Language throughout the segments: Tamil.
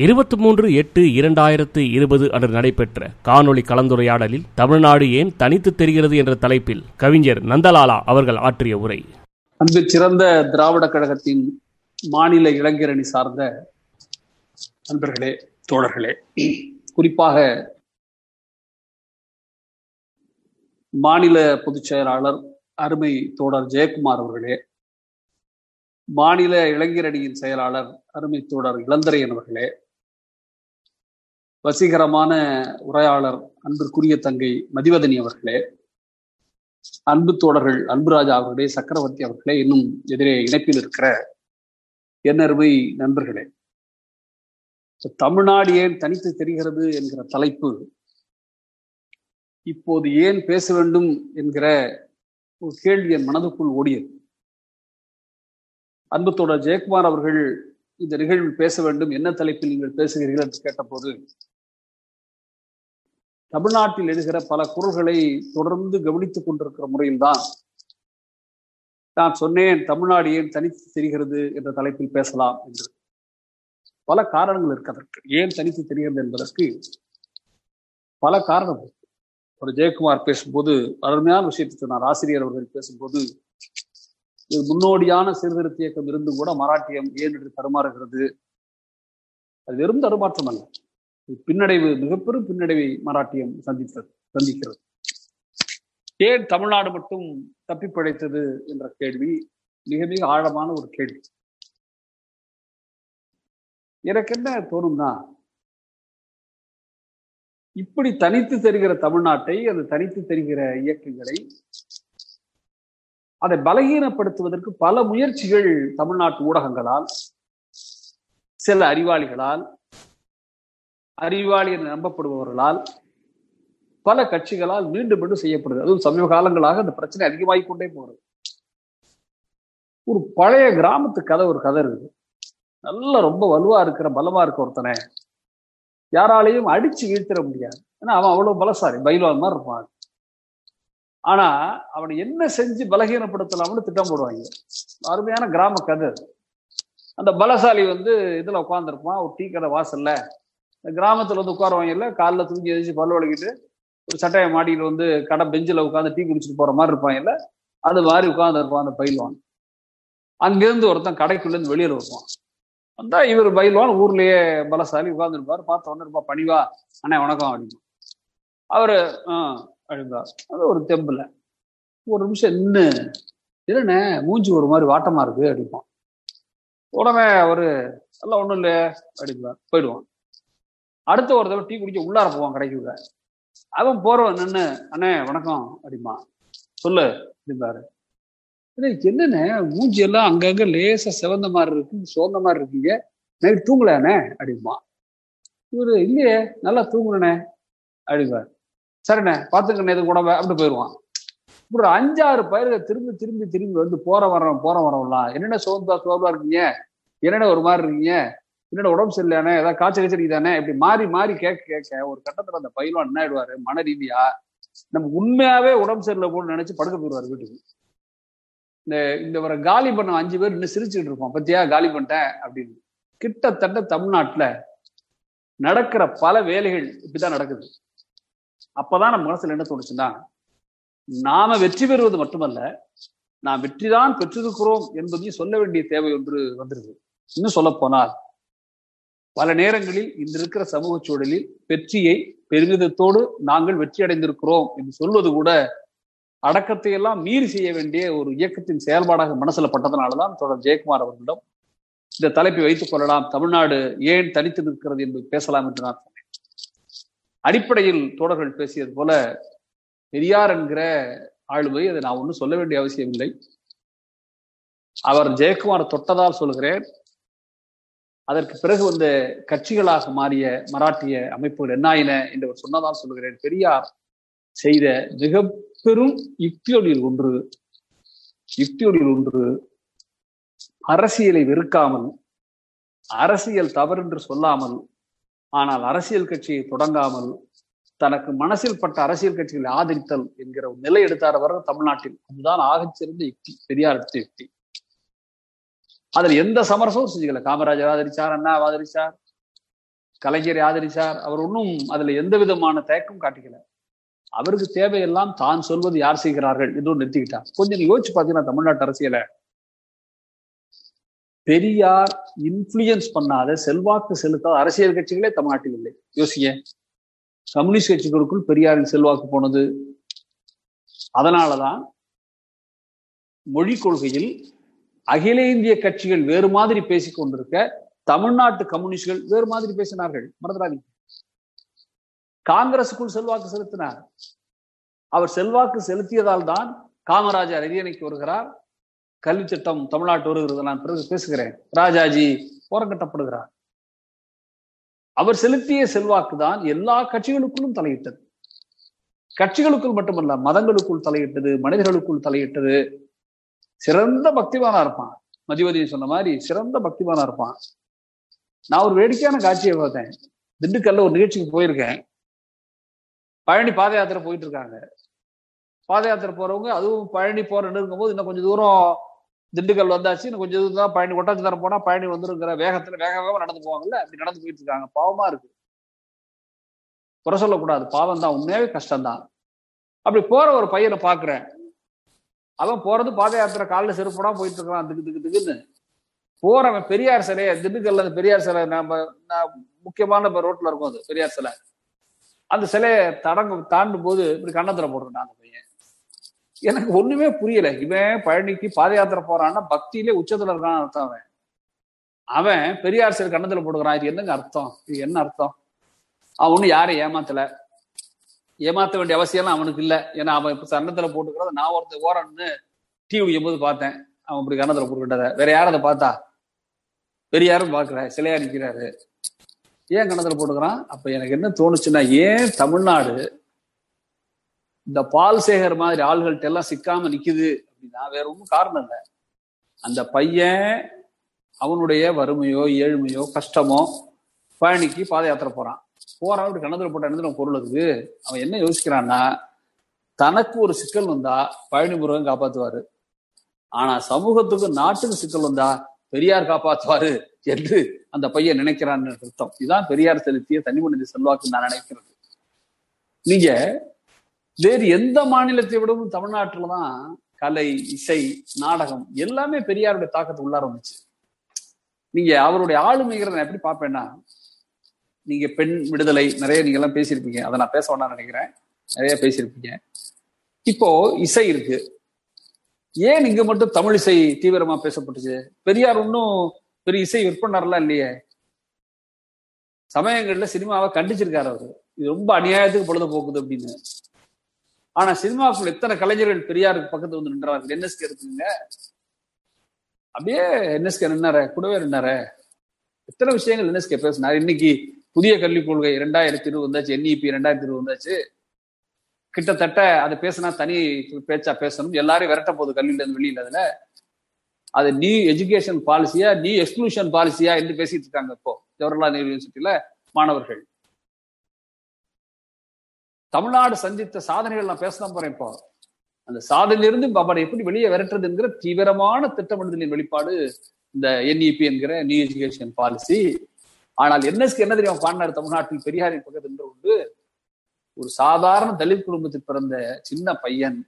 இருபத்தி மூன்று எட்டு இரண்டாயிரத்து இருபது அன்று நடைபெற்ற காணொளி கலந்துரையாடலில் தமிழ்நாடு ஏன் தனித்து தெரிகிறது என்ற தலைப்பில் கவிஞர் நந்தலாலா அவர்கள் ஆற்றிய உரை. அன்பு சிறந்த திராவிட கழகத்தின் மாநில இளைஞரணி சார்ந்த நண்பர்களே தோழர்களே குறிப்பாக மாநில பொதுச் செயலாளர் அருமை தோழர் ஜெயக்குமார் அவர்களே மாநில இளைஞரணியின் செயலாளர் அருமை தோழர் இளந்தரையன் அவர்களே வசீகரமான உரையாளர் அன்பிற்குரிய தங்கை மதிவதனி அவர்களே அன்பு தோழர்கள் அன்புராஜா அவர்களே சக்கரவர்த்தி அவர்களே இன்னும் எதிரே இணைப்பில் இருக்கிற என்னருமை நண்பர்களே. தமிழ்நாடு ஏன் தனித்து தெரிகிறது என்கிற தலைப்பு இப்போது ஏன் பேச வேண்டும் என்கிற ஒரு கேள்வி என் மனதுக்குள் ஓடியது. அன்பு தோழர் ஜெயக்குமார் அவர்கள் இந்த நிகழ்வில் பேச வேண்டும் என்ன தலைப்பில் நீங்கள் பேசுகிறீர்கள் என்று கேட்டபோது தமிழ்நாட்டில் எழுகிற பல குரல்களை தொடர்ந்து கவனித்துக் கொண்டிருக்கிற முறையில்தான் நான் சொன்னேன் தமிழ்நாடு ஏன் தனித்து தெரிகிறது என்ற தலைப்பில் பேசலாம் என்று. பல காரணங்கள் இருக்கிறதற்கு ஏன் தனித்து தெரிகிறது என்பதற்கு பல காரணம் ஒரு ஜெயக்குமார் பேசும்போது அருமையான விஷயத்தை சொன்னார். ஆசிரியர் அவர்கள் பேசும்போது இது முன்னோடியான சீர்திருத்த இயக்கம் இருந்தும் கூட மராட்டியம் ஏன் என்று தருமாறுகிறது அது வெறும் தருமாற்றம் அல்ல பின்னடைவு மிகப்பெரும் பின்னடைவை மராட்டியம் சந்தித்தது சந்திக்கிறது. ஏன் தமிழ்நாடு மட்டும் தப்பி பிழைத்தது என்ற கேள்வி மிக மிக ஆழமான ஒரு கேள்வி. எனக்கு என்ன தோணும்னா இப்படி தனித்து தெரிகிற தமிழ்நாட்டை அது தனித்து தெரிகிற இயக்கங்களை அதை பலகீனப்படுத்துவதற்கு பல முயற்சிகள் தமிழ்நாட்டு ஊடகங்களால் சில அறிவாளிகளால் அறிவாளி என்று நம்பப்படுபவர்களால் பல கட்சிகளால் மீண்டும் மீண்டும் செய்யப்படுது அதுவும் சமீப காலங்களாக அந்த பிரச்சனை அதிகமாகிக் கொண்டே போகிறது. ஒரு பழைய கிராமத்து கதை ஒரு கதை இருக்குது. நல்ல ரொம்ப வலுவா இருக்கிற பலமா இருக்க ஒருத்தனை யாராலையும் அடிச்சு வீழ்த்திட முடியாது. ஏன்னா அவன் அவ்வளவு பலசாரி பைல்வான் மாதிரி இருப்பான். ஆனா அவனை என்ன செஞ்சு பலகீனப்படுத்தலாம்னு திட்டம் போடுவாங்க. அருமையான கிராம கதை அந்த பலசாலி வந்து இதுல உட்காந்துருப்பான் ஒரு டீ கடை வாசல்ல. கிராமத்துல வந்து உட்காருவாங்க இல்ல காலில் தூங்கி எதிர்த்து பல்லு வளக்கிட்டு ஒரு சட்டையை மாடியில் வந்து கடை பெஞ்சில் உட்காந்து டீ குடிச்சிட்டு போற மாதிரி இருப்பாங்க இல்ல அது மாதிரி உட்கார்ந்து இருப்பான் அந்த பயில்வான் அங்கிருந்து ஒருத்தன் கடைக்குள்ள இருந்து வெளியில வருவான். வந்தா இவர் பயில்வான் ஊர்லயே பலசாலி உட்கார்ந்துருப்பாரு பார்த்த உடனே இருப்பா பணிவா அண்ணே வணக்கம் அப்படின்னு. அவரு ஆஹ் அப்படின்றார். அது ஒரு தெம்புல. ஒரு நிமிஷம் நின்று இல்லைண்ணே மூஞ்சி ஒரு மாதிரி வாட்டமா இருக்கு அப்படிப்பான் உடனே அவரு எல்லாம் ஒண்ணும் இல்லையே அப்படின்றார். போயிடுவான். அடுத்த ஒரு தடவை டீ குடிக்க உள்ளார போவான் கடைக்குள்ள அவன் போறவன் நின்று அண்ணே வணக்கம் அப்படிமா சொல்லு அப்படிம்பாரு. என்னண்ணே? மூஞ்சி எல்லாம் அங்கங்க லேசா சிவந்த மாதிரி இருக்கு சோர்ந்த மாதிரி இருக்கீங்க. நைட் தூங்கலானே அப்படிமா இவரு இல்லையே நல்லா தூங்குறனே அப்படிம்பாரு. சரிண்ணே பாத்துக்கண்ணே இது உடம்ப அப்படி போயிடுவான் ஒரு அஞ்சாறு பயிர்க திரும்பி திரும்பி திரும்பி வந்து போற வர்றோம் போற வரோம்லாம் என்னென்ன சோர்ந்தா சோர்வா இருக்கீங்க? என்னென்ன ஒரு மாதிரி இருக்கீங்க? என்னோட உடம்பு சரியில்லையானே ஏதாவது காய்ச்சல் கச்சரிக்கு தானே இப்படி மாறி மாறி கேட்க கேட்க ஒரு கட்டத்துல அந்த பயில்வான் என்ன ஆயிடுவாரு? மன ரீதியா நம்ம உண்மையாவே உடம்பு சரியில்லை போன்னு நினைச்சு படுக்க போயிடுவாரு வீட்டுக்கு. இந்த இந்த வர காலி பண்ண அஞ்சு பேர் இன்னும் சிரிச்சுட்டு இருப்போம். பத்தியா? காலி பண்ணிட்டேன் அப்படின்னு. கிட்டத்தட்ட தமிழ்நாட்டுல நடக்கிற பல வேலைகள் இப்படிதான் நடக்குது. அப்பதான் நம்ம மனசுல என்ன தோணுச்சுன்னா நாம வெற்றி பெறுவது மட்டுமல்ல நாம் வெற்றிதான் பெற்றிருக்கிறோம் என்பதையும் சொல்ல வேண்டிய தேவை ஒன்று வந்திருக்கு இன்னும் சொல்ல போனால் பல நேரங்களில் இந்த இருக்கிற சமூக சூழலில் வெற்றியை பெருமிதத்தோடு நாங்கள் வெற்றி அடைந்திருக்கிறோம் என்று சொல்வது கூட அடக்கத்தை எல்லாம் மீறி செய்ய வேண்டிய ஒரு இயக்கத்தின் செயல்பாடாக மனசுல பட்டதனாலதான் தொடர் ஜெயக்குமார் அவர்களிடம் இந்த தலைப்பை வைத்துக் கொள்ளலாம். தமிழ்நாடு ஏன் தனித்து நிற்கிறது என்று பேசலாம் என்று நான் சொன்னேன். அடிப்படையில் தோழர்கள் பேசியது போல பெரியார் என்கிற ஆளுமை அதை நான் ஒன்றும் சொல்ல வேண்டிய அவசியம் இல்லை அவர் ஜெயக்குமார் தொட்டதால் சொல்கிறேன். அதற்கு பிறகு வந்த கட்சிகளாக மாறிய மராட்டிய அமைப்புகள் என்னாயின என்று சொன்னதால் சொல்லுகிறேன். பெரியார் செய்த மிக பெரும் யுக்தியொழில் ஒன்று. யுக்தியொழில் ஒன்று. அரசியலை வெறுக்காமல் அரசியல் தவறு என்று சொல்லாமல் ஆனால் அரசியல் கட்சியை தொடங்காமல் தனக்கு மனசில் பட்ட அரசியல் கட்சிகளை ஆதரித்தல் என்கிற ஒரு நிலை எடுத்தார் வர தமிழ்நாட்டில். அதுதான் ஆகச்சிறந்த யுக்தி பெரியார் எடுத்த யுக்தி. அதுல எந்த சமரசமும் செஞ்சுக்கல. காமராஜர் ஆதரிச்சார் அண்ணா ஆதரிச்சார் கலைஞரை ஆதரிச்சார் அவர் ஒன்றும் அதுல எந்த விதமான தயக்கம் காட்டிக்கல. அவருக்கு தேவையெல்லாம் தான் சொல்வது யார் செய்கிறார்கள் என்று நிறுத்திக்கிட்டார். கொஞ்சம் யோசிச்சு பாத்தீங்கன்னா தமிழ்நாட்டு அரசியல பெரியார் இன்ஃபுளுயன்ஸ் பண்ணாத செல்வாக்கு செலுத்தாத அரசியல் கட்சிகளே தமிழ்நாட்டில் இல்லை. யோசிங்க. கம்யூனிஸ்ட் கட்சிகளுக்குள் பெரியாரின் செல்வாக்கு போனது. அதனாலதான் மொழி கொள்கையில் அகில இந்திய கட்சிகள் வேறு மாதிரி பேசிக் கொண்டிருக்க தமிழ்நாட்டு கம்யூனிஸ்டுகள் வேறு மாதிரி பேசினார்கள். மறந்துடாதீங்க. காங்கிரசுக்குள் செல்வாக்கு செலுத்தினார். அவர் செல்வாக்கு செலுத்தியதால் தான் காமராஜர் அரியணைக்கு வருகிறார். கல்வி சட்டம் தமிழ்நாட்டு வருகிறது நான் பிறகு பேசுகிறேன். ராஜாஜி போரக்கட்டப்படுகிறார் அவர் செலுத்திய செல்வாக்கு தான் எல்லா கட்சிகளுக்குள்ளும் தலையிட்டது. கட்சிகளுக்குள் மட்டுமல்ல மதங்களுக்குள் தலையிட்டது மனிதர்களுக்குள் தலையிட்டது. சிறந்த பக்திமானா இருப்பான். மதிவதி சொன்ன மாதிரி சிறந்த பக்திமானா இருப்பான். நான் ஒரு வேடிக்கையான காட்சியை பார்த்தேன். திண்டுக்கல்ல ஒரு நிகழ்ச்சிக்கு போயிருக்கேன். பழனி பாத யாத்திரை போயிட்டு இருக்காங்க. பாத யாத்திரை போறவங்க அதுவும் பழனி போற நெருங்கும் போது இன்னும் கொஞ்சம் தூரம் திண்டுக்கல் வந்தாச்சு. இன்னும் கொஞ்சம் தூரம் தான் பழனி ஒட்டச்சத்திரம் போனா பழனி வந்துருங்கிற வேகத்துல வேக வேகமா நடந்து போவாங்கல்ல? அப்படி நடந்து போயிட்டு இருக்காங்க. பாவமா இருக்கு. குறை சொல்லக்கூடாது. பாவம் தான் உண்மையாவே கஷ்டம்தான். அப்படி போற ஒரு பையனை பாக்குறேன் அவன் போறது பாத யாத்திரை காலில் செருப்படா போயிட்டு இருக்கான். திக்கு திக்கு திக்குன்னு. போறவன் பெரியார் சிலையை திண்டுக்கல்ல அந்த பெரியார் சிலை நம்ம முக்கியமான இப்ப ரோட்ல இருக்கும் அது பெரியார் சிலை. அந்த சிலையை தடங்கு தாண்டும் போது இப்படி கண்ணத்துல போட்டுருக்கான் அந்த பையன். எனக்கு ஒண்ணுமே புரியல. இவன் பழனிக்கு பாத யாத்திரை போறான்னா பக்தியிலே உச்சத்துல இருக்கான்னு அர்த்தம் அவன். அவன் பெரியார் சிலை கண்ணத்துல போட்டுக்கிறான். இது என்னங்க அர்த்தம்? இது என்ன அர்த்தம்? அவன் ஒண்ணு யாரையும் ஏமாத்தல. ஏமாத்த வேண்டிய அவசியம்லாம் அவனுக்கு இல்லை. ஏன்னா அவன் இப்போ கன்னத்துல போட்டுக்கிறத நான் ஒருத்தர் ஓரன்னு டீ குடிக்கும் போது பார்த்தேன். அவன் இப்படி கன்னத்துல போட்டுக்கிட்டத. வேற யாரும் அதை பார்த்தா? பெரியாரும் பாக்குற சிலையா நிற்கிறாரு ஏன் கணத்துல போட்டுக்கிறான்? அப்ப எனக்கு என்ன தோணுச்சுன்னா ஏன் தமிழ்நாடு இந்த பால் சேகர் மாதிரி ஆள்கள்ட்ட எல்லாம் சிக்காம நிக்குது அப்படின்னா வேற ஒன்றும் காரணம் இல்லை. அந்த பையன் அவனுடைய வறுமையோ ஏழ்மையோ கஷ்டமோ பழனிக்கு பாத யாத்திரை போறான். போறான் அப்படி கணத்துல போட்ட இடத்துல பொருள் இருக்கு அவன் என்ன யோசிக்கிறான்னா தனக்கு ஒரு சிக்கல் வந்தா பழனி முருகன் காப்பாத்துவாரு. ஆனா சமூகத்துக்கு நாட்டுக்கு சிக்கல் வந்தா பெரியார் காப்பாத்துவாரு என்று அந்த பையன் நினைக்கிறான்னு அர்த்தம். இதுதான் பெரியார் செலுத்திய தனி மனித செல்வாக்கு நான் நினைக்கிறது. நீங்க வேறு எந்த மாநிலத்தை விடவும் தமிழ்நாட்டுலதான் கலை இசை நாடகம் எல்லாமே பெரியாருடைய தாக்கத்தை உள்ளார வந்துச்சு. நீங்க அவருடைய ஆளுமைங்கிறத நான் எப்படி பார்ப்பேன்னா நீங்க பெண் விடுதலை நிறைய நீங்க எல்லாம் பேசியிருப்பீங்க. அதை நான் பேச வேண்டாம்னு நினைக்கிறேன். நிறைய பேசியிருப்பீங்க. இப்போ இசை இருக்கு. ஏன் இங்க மட்டும் தமிழ் இசை தீவிரமா பேசப்பட்டுச்சு? பெரியார் ஒன்னும் பெரிய இசை விற்பனர்லாம் இல்லையே. சமயங்கள்ல சினிமாவை கண்டிச்சிருக்காரு அவரு. இது ரொம்ப அநியாயத்துக்கு பொழுது போக்குது அப்படின்னு. ஆனா சினிமாக்குள்ள எத்தனை கலைஞர்கள் பெரியாருக்கு பக்கத்துல வந்து நின்றார்கள்? என்எஸ்கே இருக்குங்க? அப்படியே என்எஸ்கே நின்னார கூடவே நின்னார. எத்தனை விஷயங்கள் என்எஸ்கே பேசினார். இன்னைக்கு புதிய கல்விக் கொள்கை இரண்டாயிரத்தி இருபது வந்தாச்சு என்இபி இரண்டாயிரத்தி இருபது வந்தாச்சு. கிட்டத்தட்ட அதை பேசினா தனி பேச்சா பேசணும். எல்லாரையும் விரட்ட போகுது கல்வியில இருந்து வெளியில அதுல. அது நியூ எஜுகேஷன் பாலிசியா நியூ எக்ஸ்க்ளூஷன் பாலிசியா என்று பேசிட்டு இருக்காங்க இப்போ ஜவஹர்லால் நேரு யூனிவர்சிட்டியில மாணவர்கள். தமிழ்நாடு சந்தித்த சாதனைகள் நான் பேசலாம் போறேன் இப்போ. அந்த சாதனையிலிருந்து அவரை எப்படி வெளியே விரட்டுறது என்கிற தீவிரமான திட்டமிடுதலின் வெளிப்பாடு இந்த என்இபி என்கிற நியூ எஜுகேஷன் பாலிசி ஆனால் என்எஸ்க்கு என்ன தெரியும் பாண்டார் தமிழ்நாட்டில் பெரியாரின் பக்கத்து நின்று உண்டு ஒரு சாதாரண தலித் குடும்பத்தில் பிறந்த சின்ன பையன்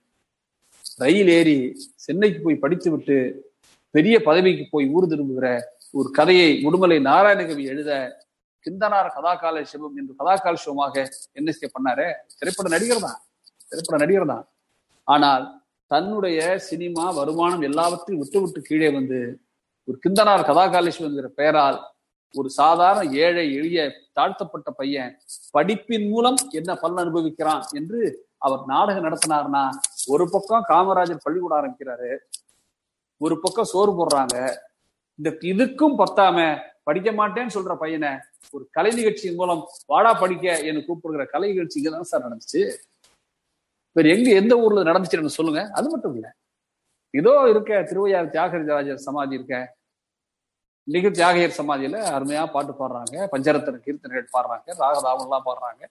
ரயில் ஏறி சென்னைக்கு போய் படித்து விட்டு பெரிய பதவிக்கு போய் ஊர் திரும்புகிற ஒரு கதையை உடுமலை நாராயணகவி எழுத கிந்தனார் கதாகால சிவம் என்று கதாகால சிவமாக என்எஸ்கே பண்ணாரு. திரைப்பட நடிகர் தான். திரைப்பட நடிகர் தான். ஆனால் தன்னுடைய சினிமா வருமானம் எல்லாவற்றையும் விட்டு விட்டு கீழே வந்து ஒரு கிந்தனார் கதாகாலேஸ்வரம் என்கிற பெயரால் ஒரு சாதாரண ஏழை எளிய தாழ்த்தப்பட்ட பையன் படிப்பின் மூலம் என்ன பலன் அனுபவிக்கிறான் என்று அவர் நாடகம் நடத்தினார்னா ஒரு பக்கம் காமராஜர் பள்ளிக்கூட ஆரம்பிக்கிறாரு ஒரு பக்கம் சோறு போடுறாங்க. இந்த இதுக்கும் பத்தாம படிக்க மாட்டேன்னு சொல்ற பையனை ஒரு கலை நிகழ்ச்சியின் மூலம் வாடா படிக்க என்று கூப்பிடுகிற கலை நிகழ்ச்சி தான் சார் நடந்துச்சு. வேற எங்க எந்த ஊர்ல நடந்துச்சுன்னு சொல்லுங்க. அது மட்டும் இல்ல. இதோ இருக்க திருவையார் தியாகராஜர் சமாதி இருக்க இன்னைக்கு தியாகையர் சமாதியில அருமையா பாட்டு பாடுறாங்க. பஞ்சரத்தன கீர்த்தனைகள் பாடுறாங்க. ராகதாவன்லாம் பாடுறாங்க.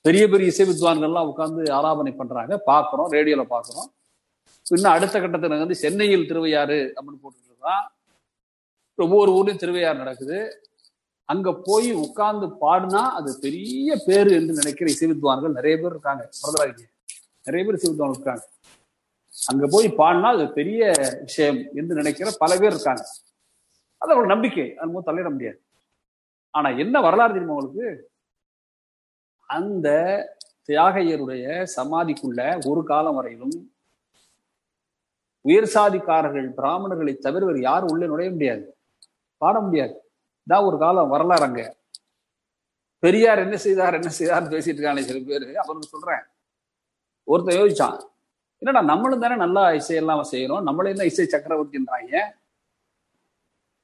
பெரிய பெரிய இசை வித்வான்கள்லாம் உட்காந்து ஆலாபனை பண்றாங்க. பாக்குறோம் ரேடியோல பாக்குறோம் இன்னும் அடுத்த கட்டத்துல வந்து சென்னையில் திருவையாறு அப்படின்னு போட்டுட்டு ஒவ்வொரு ஊர்லயும் திருவையாறு நடக்குது. அங்க போய் உட்கார்ந்து பாடினா அது பெரிய பேரு என்று நினைக்கிற இசை வித்வான்கள் நிறைய பேர் இருக்காங்க. மறந்துடாதீங்க. நிறைய பேர் இசை வித்வான் இருக்காங்க. அங்க போய் பாடினா அது பெரிய விஷயம் என்று நினைக்கிற பல பேர் இருக்காங்க. அது ஒரு நம்பிக்கை. அது போது தள்ளிட முடியாது. ஆனா என்ன வரலாறு தெரியுமா அவங்களுக்கு அந்த தியாகையருடைய சமாதிக்குள்ள ஒரு காலம் வரையிலும் உயர் சாதிக்காரர்கள் பிராமணர்களை தவிர வேறு யாரும் உள்ளே நுழைய முடியாது. பாட முடியாது. இதான் ஒரு காலம் வரலாறு அங்க. பெரியார் என்ன செய்தார் என்ன செய்தார் பேசிட்டு இருக்காங்க சில பேர். அவனுக்கு சொல்றேன். ஒருத்தன் யோசிச்சான். என்னடா நம்மளும் தானே நல்லா இசையெல்லாம் செய்யறோம். நம்மளே என்ன இசை சக்கரவர்த்தின்றாங்க?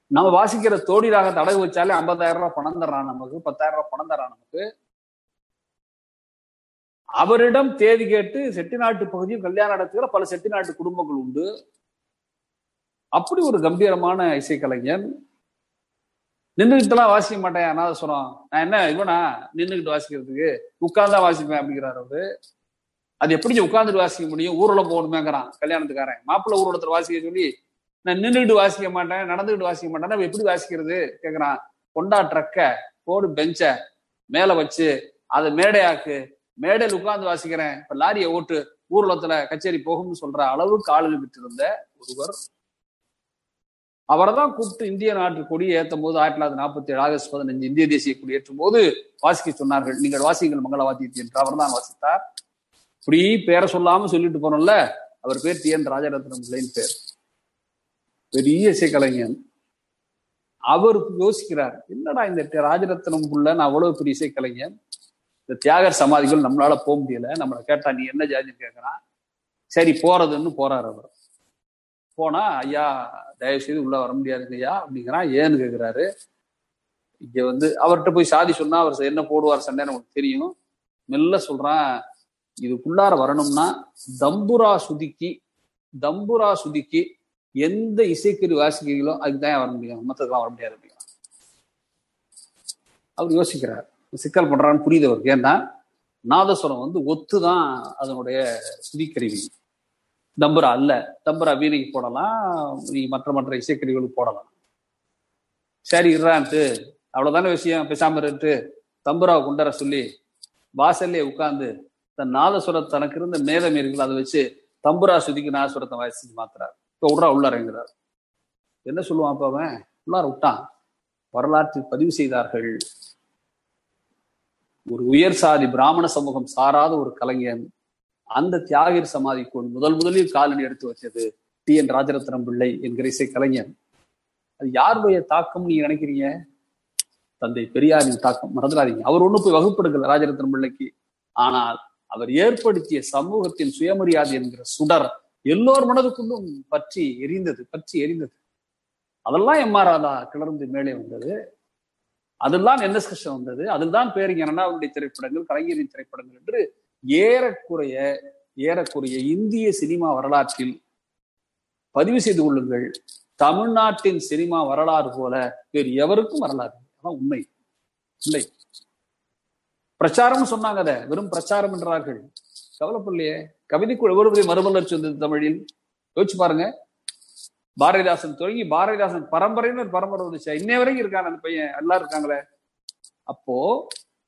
நம்ம வாசிக்கிற தோடி ராகத்தை அடகு வச்சாலே ஐம்பதாயிரம் ரூபாய் பணம் தர்றான் நமக்கு பத்தாயிரம் ரூபாய் பணம் தர்றான் நமக்கு. அவரிடம் தேதி கேட்டு செட்டிநாட்டு பகுதியும் கல்யாணம் நடத்துகிற பல செட்டிநாட்டு குடும்பங்கள் உண்டு. அப்படி ஒரு கம்பீரமான இசைக்கலைஞன். நின்றுகிட்டுலாம் வாசிக்க மாட்டேன் அநாதஸ்வரம் நான் என்ன இவனா? நின்றுகிட்டு வாசிக்கிறதுக்கு. உட்கார்ந்தா வாசிப்பேன் அப்படிங்கிறார் அவரு. அது எப்படி உட்கார்ந்துட்டு வாசிக்க முடியும்? ஊர்வலம் போகணுமேங்கிறான் கல்யாணத்துக்காரன். மாப்பிள்ளை ஊர்வலத்துல வாசிக்க சொல்லி நான் நின்றுட்டு வாசிக்க மாட்டேன் நடந்துகிட்டு வாசிக்க மாட்டேன். எப்படி வாசிக்கிறது? கேக்குறான். கொண்டா ட்ரக்க போடு பெஞ்ச மேல வச்சு அதை மேடையாக்கு. மேடையில் உட்கார்ந்து வாசிக்கிறேன். இப்ப லாரியை ஓட்டு ஊர்வலத்துல கச்சேரி போகும்னு சொல்ற அளவுக்கு ஆளுநர் விட்டிருந்த ஒருவர். அவரை தான் கூப்பிட்டு இந்திய நாட்டு கொடி ஏற்றும் போது ஆயிரத்தி தொள்ளாயிரத்தி நாற்பத்தி ஏழு ஆகஸ்ட் பதினஞ்சு இந்திய தேசிய கொடி ஏற்றும் போது வாசிக்க சொன்னார்கள். நீங்கள் வாசிங்கள் மங்களவாத்தியத்தை என்று அவர் தான் வாசித்தார். இப்படி பேரை சொல்லாம சொல்லிட்டு போனோம்ல. அவர் பேர் டி என் ராஜரத்னம் பிள்ளைன்னு பேர். பெரிய இசைக்கலைஞன். அவர் யோசிக்கிறார் என்னடா இந்த ராஜரத்னம் புள்ள நான் அவ்வளவு பெரிய இசைக்கலைஞன். இந்த தியாகர் சமாதிகள் நம்மளால போக முடியல. நம்மளை கேட்டா நீ என்ன ஜாதின்னு கேட்கறான் சரி போறதுன்னு போறாரு அவர். போனா ஐயா தயவு செய்து உள்ள வர முடியாதுங்க ஐயா அப்படிங்கிறான். ஏன்னு கேக்குறாரு? இங்க வந்து அவர்கிட்ட போய் சாதி சொன்னா அவர் என்ன போடுவார் சண்டை நமக்கு தெரியும். மெல்ல சொல்றான் இதுக்குள்ளார வரணும்னா தம்புரா சுதிக்கு தம்புரா சுதிக்கு எந்த இசைக்கருவி வாசிக்கிறீங்களோ அதுக்கு தான் வர முடியும்? மற்றதுக்கெல்லாம் வர முடியாது அவர் யோசிக்கிறார். சிக்கல் பண்றான்னு புரியுது அவருக்கு. ஏன்னா நாதஸ்வரம் வந்து ஒத்து தான் அதனுடைய சுதிக்கருவி தம்புரா அல்ல. தம்புரா வீணைக்கு போடலாம். நீ மற்ற மற்ற இசைக்கருவிகளுக்கு போடலாம். சரி இறான்ட்டு அவ்வளவுதானே விஷயம். பேசாம இருந்துட்டு தம்புராவை கொண்டார சொல்லி வாசல்லே உட்கார்ந்து தன் நாதஸ்வரம் தனக்கு இருந்த மேதம் இருக்குல்ல அதை வச்சு தம்புரா சுதிக்கு நாதஸ்வரத்தை வாசிச்சு மாத்துறாரு. விட்றா உள்ளாரங்கிறார் என்ன சொல்லுவான் அப்ப அவன்? உள்ளார விட்டான். வரலாற்றில் பதிவு செய்தார்கள். ஒரு உயர் சாதி பிராமண சமூகம் சாராத ஒரு கலைஞன் அந்த தியாகர் சமாதிக்குள் முதல் முதலில் காலனி எடுத்து வச்சது டி. என். ராஜரத்னம் பிள்ளை என்கிற இசை கலைஞன். அது யாருடைய தாக்கம் நீங்க நினைக்கிறீங்க? தந்தை பெரியாரின் தாக்கம். மறந்துடாதீங்க. அவர் ஒண்ணு போய் வகுப்படுக்கல ராஜரத்னம் பிள்ளைக்கு. ஆனால் அவர் ஏற்படுத்திய சமூகத்தின் சுயமரியாதை என்கிற சுடர் எல்லோர் மனதுக்குள்ளும் பற்றி எரிந்தது பற்றி எரிந்தது. அதெல்லாம் எம் ஆர் ராதா கிளர்ந்து மேலே வந்தது. அதெல்லாம் என் எஸ் கிருஷ்ணன் வந்தது. அதுதான் பேரிங்க அண்ணாவுடைய திரைப்படங்கள் கலைஞரின் திரைப்படங்கள் என்று ஏறக்குறைய ஏறக்குறைய இந்திய சினிமா வரலாற்றில் பதிவு செய்து கொள்ளுங்கள். தமிழ்நாட்டின் சினிமா வரலாறு போல வேறு எவருக்கும் வரலாறு அதான் உண்மை. இல்லை. பிரச்சாரம் சொன்னாங்க அதை. வெறும் பிரச்சாரம் என்றார்கள். கவலைப்படலையே. கவிதைக்குள் எவ்வளவு மறுமலர்ச்சி வந்தது தமிழில். யோசிச்சு பாருங்க. பாரதிதாசன் தொடங்கி பாரதிதாசன் பரம்பரைன்னு ஒரு பரம்பரை வந்துச்சு. இன்னை வரைக்கும் இருக்காங்க அந்த பையன். எல்லாம் இருக்காங்களே. அப்போ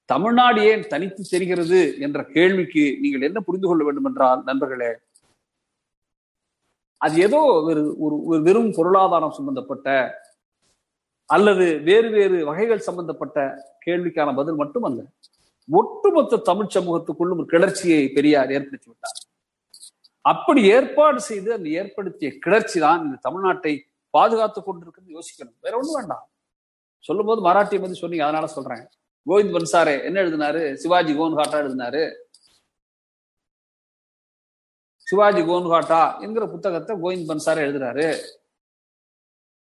தமிழ்நாடு ஏன் தனித்து தெரிகிறது என்ற கேள்விக்கு நீங்கள் என்ன புரிந்து கொள்ள வேண்டும் என்றால் நண்பர்களே? அது ஏதோ ஒரு ஒரு வெறும் பொருளாதாரம் சம்பந்தப்பட்ட அல்லது வேறு வேறு வகைகள் சம்பந்தப்பட்ட கேள்விக்கான பதில் மட்டுமல்ல ஒட்டுமொத்த தமிழ் சமூகத்துக்குள்ளும் ஒரு கிளர்ச்சியை பெரியார் ஏற்படுத்தி விட்டார். அப்படி ஏற்பாடு செய்து அந்த ஏற்படுத்திய கிளர்ச்சி தான் இந்த தமிழ்நாட்டை பாதுகாத்துக் கொண்டிருக்குன்னு யோசிக்கணும். வேற ஒண்ணும் வேண்டாம். சொல்லும் போது மராட்டிய பத்தி சொன்னீங்க அதனால சொல்றேன். கோவிந்த் பன்சாரே என்ன எழுதினாரு? சிவாஜி கோன்ஹாட்டா எழுதினாரு. சிவாஜி கோன்ஹாட்டா என்கிற புத்தகத்தை கோவிந்த் பன்சாரே எழுதுறாரு.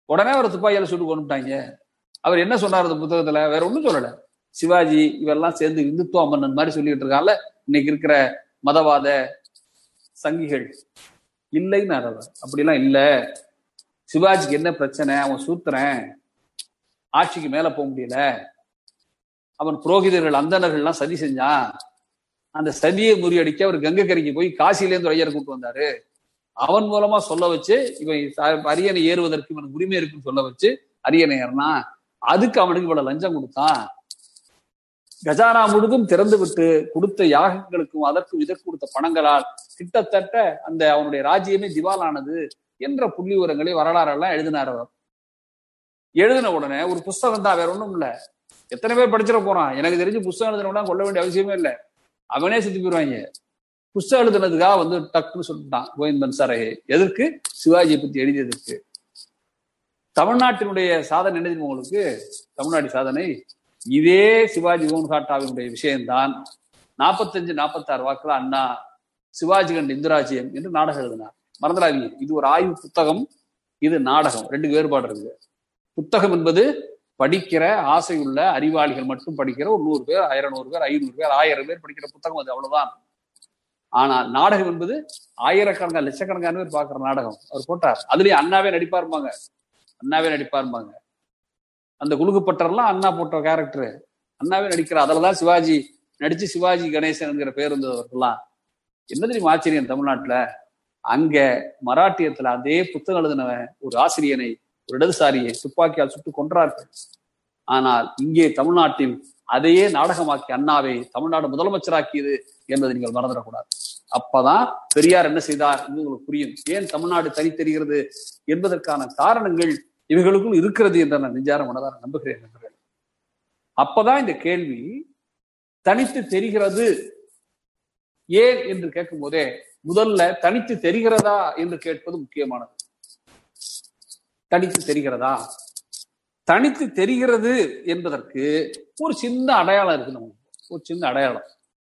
உடனே அவர் துப்பாக்கியால சுட்டு கொண்டுட்டாங்க அவர் என்ன சொன்னார் அந்த புத்தகத்துல? வேற ஒண்ணும் சொல்லல. சிவாஜி இவெல்லாம் சேர்ந்து இந்துத்துவ மன்னன் மாதிரி சொல்லிட்டு இருக்காங்கல்ல இன்னைக்கு இருக்கிற மதவாத சங்கிகள். இல்லைன்னு அவர் அப்படிலாம் இல்ல. சிவாஜிக்கு என்ன பிரச்சனை? அவன் சூத்துறேன் ஆட்சிக்கு மேல போக முடியல. அவன் புரோகிதர்கள் அந்தனர்கள்லாம் சதி செஞ்சான். அந்த சதியை முறியடிக்க அவர் கங்கைக்கரைக்கு போய் காசிலேருந்து ஐயர் கூட்டு வந்தாரு. அவன் மூலமா சொல்ல வச்சு இவன் அரியணை ஏறுவதற்கு இவனுக்கு உரிமை இருக்குன்னு சொல்ல வச்சு அரியணை ஏறினான். அதுக்கு அவனுக்கு இவ்வளவு லஞ்சம் கொடுத்தான். கஜானா முழுதும் திறந்து விட்டு கொடுத்த யாகங்களுக்கும் அதற்கும் இதற்கு கொடுத்த பணங்களால் கிட்டத்தட்ட அந்த அவனுடைய ராஜ்யமே திவாலானது என்ற புள்ளி வரலாறு வரலாறெல்லாம் எழுதினார் அவர். எழுதின உடனே ஒரு புஸ்தகம் தான் வேற ஒன்றும் இல்ல. எத்தனை பேர் படிச்சிட போறான்? எனக்கு தெரிஞ்சு புஸ்தகம் எழுதினா கொள்ள வேண்டிய அவசியமே இல்லை. அவனே செத்து போயிருவாங்க. புஸ்தகம் எழுதுனதுக்காக வந்து டக்குன்னு சொல்லிட்டான் கோவிந்தன் சரகே எதற்கு? சிவாஜியை பத்தி எழுதியதற்கு. தமிழ்நாட்டினுடைய சாதனை என்ன உங்களுக்கு? தமிழ்நாடு சாதனை? இதே சிவாஜி கோன்காட்டாவினுடைய விஷயம்தான் நாற்பத்தஞ்சு நாற்பத்தாறு வாக்குல அண்ணா சிவாஜி கண்ட் இந்திராஜ்யம் என்று நாடகம் எழுதினார். மறந்துடாதீங்க. இது ஒரு ஆய்வு புத்தகம் இது நாடகம். ரெண்டு வேறுபாடு இருக்குது புத்தகம் என்பது படிக்கிற ஆசையுள்ள அறிவாளிகள் மட்டும் படிக்கிற ஒரு நூறு பேர் ஆயிரம் நூறு பேர் ஐநூறு பேர் ஆயிரம் பேர் படிக்கிற புத்தகம் அது அவ்வளவுதான். ஆனால் நாடகம் என்பது ஆயிரக்கணக்கான லட்சக்கணக்கான பேர் பார்க்குற நாடகம். அவர் போட்டார். அதுலயும் அண்ணாவே நடிப்பாருமாங்க அண்ணாவே நடிப்பாருமாங்க அந்த குலுக்குப்பட்டர்லாம் அண்ணா போட்ட கேரக்டர் அண்ணாவே நடிக்கிறார். அதுலதான் சிவாஜி நடிச்சு சிவாஜி கணேசன் என்கிற பேர் இருந்தவர்கள்லாம் என்ன தெரியும் ஆச்சரியம் தமிழ்நாட்டுல? அங்க மராட்டியத்துல அதே புத்தகம் எழுதினவன் ஒரு ஆசிரியனை ஒரு இடதுசாரியை துப்பாக்கியால் சுட்டு கொன்றார்கள் ஆனால் இங்கே தமிழ்நாட்டில் அதையே நாடகமாக்கி அண்ணாவை தமிழ்நாடு முதலமைச்சராக்கியது என்பதை நீங்கள் மறந்துடக்கூடாது. அப்பதான் பெரியார் என்ன செய்தார் என்று உங்களுக்கு புரியும். ஏன் தமிழ்நாடு தனித்தெரிகிறது என்பதற்கான காரணங்கள் இவர்களுக்குள் இருக்கிறது என்ற நான் நெஞ்சார மனதார நம்புகிறேன் நண்பர்கள். அப்பதான் இந்த கேள்வி தனித்து தெரிகிறது ஏன் என்று கேட்கும் போதே முதல்ல தனித்து தெரிகிறதா என்று கேட்பது முக்கியமானது. தனித்து தெரிகிறதா? தனித்து தெரிகிறது என்பதற்கு ஒரு சின்ன அடையாளம் இருக்கு நமக்கு. ஒரு சின்ன அடையாளம்.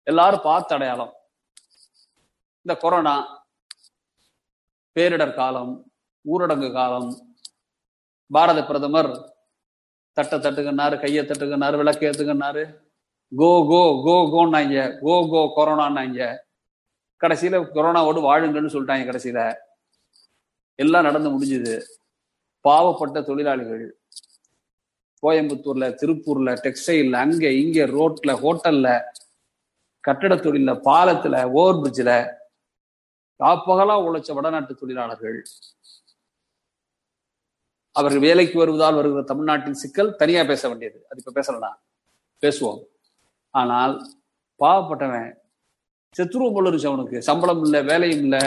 எல்லாரும் பார்த்த அடையாளம். இந்த கொரோனா பேரிடர் காலம் ஊரடங்கு காலம் பாரத பிரதமர் தட்டை தட்டுக்குன்னாரு கையை தட்டுக்குன்னாரு விளக்கு ஏத்துக்குன்னாரு கோ கோ கோ கோன்னாங்க. கோ கோ கொரோனான்னாங்க. கடைசியில கொரோனாவோடு வாழுங்கன்னு சொல்லிட்டாங்க கடைசியில. எல்லாம் நடந்து முடிஞ்சுது. பாவப்பட்ட தொழிலாளிகள். கோயம்புத்தூர்ல திருப்பூர்ல டெக்ஸ்டைல்ல அங்க இங்க ரோட்ல ஹோட்டல்ல கட்டட தொழில பாலத்துல ஓவர் பிரிட்ஜில் காப்பகலா உழைச்ச வடநாட்டு தொழிலாளர்கள். அவர்கள் வேலைக்கு வருவதால் வருகிற தமிழ்நாட்டின் சிக்கல் தனியா பேச வேண்டியது. அது இப்ப பேசலாம் பேசுவோம். ஆனால் பாவப்பட்டவன் செத்துருவம் போல இருந்துச்சு அவனுக்கு. சம்பளம் இல்லை வேலையும் இல்லை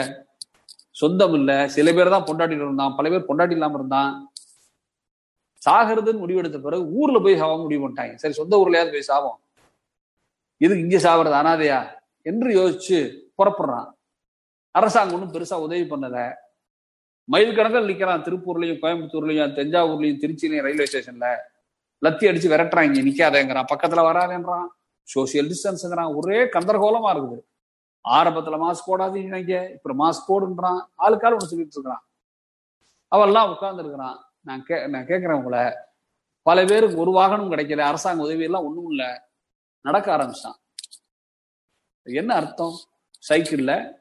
சொந்தம் இல்லை. சில பேர் தான் பொண்டாட்டிட்டு இருந்தான். பல பேர் பொண்டாட்டி இல்லாம இருந்தான். சாகிறதுன்னு முடிவெடுத்த பிறகு ஊர்ல போய் சாவாம முடிவு பண்ணிட்டாங்க. சரி சொந்த ஊர்லயாவது போய் சாவோம். எதுக்கு இங்க சாவறது அனாதையா? என்று யோசிச்சு புறப்படுறான். அரசாங்கம் ஒன்றும் பெருசா உதவி பண்ணல. மைல் கணக்கில் நிக்கிறான். திருப்பூர்லயும் கோயம்புத்தூர்லயும் தஞ்சாவூர்லயும் திருச்சிலையும் ரயில்வே ஸ்டேஷன்ல. லத்தி அடிச்சு விரட்டுறாங்க நிக்காதேங்கிறான். பக்கத்துல வராதேன்றான். சோசியல் டிஸ்டன்ஸ்ங்கிறான் ஒரே கந்தரகோலமா இருக்குது. ஆரம்பத்துல மாஸ்க் போடாதீங்க இப்ப மாஸ்க் போடுன்றான். ஆளுக்கால ஒண்ணு சொல்லிட்டு இருக்கிறான் அவெல்லாம் உட்கார்ந்து இருக்கிறான் நான் கே நான் கேட்கிறேன் உங்களை. பல பேருக்கு ஒரு வாகனம் கிடைக்கல. அரசாங்க உதவி எல்லாம் ஒண்ணும் இல்ல. நடக்க ஆரம்பிச்சான். என்ன அர்த்தம்? சைக்கிள்ல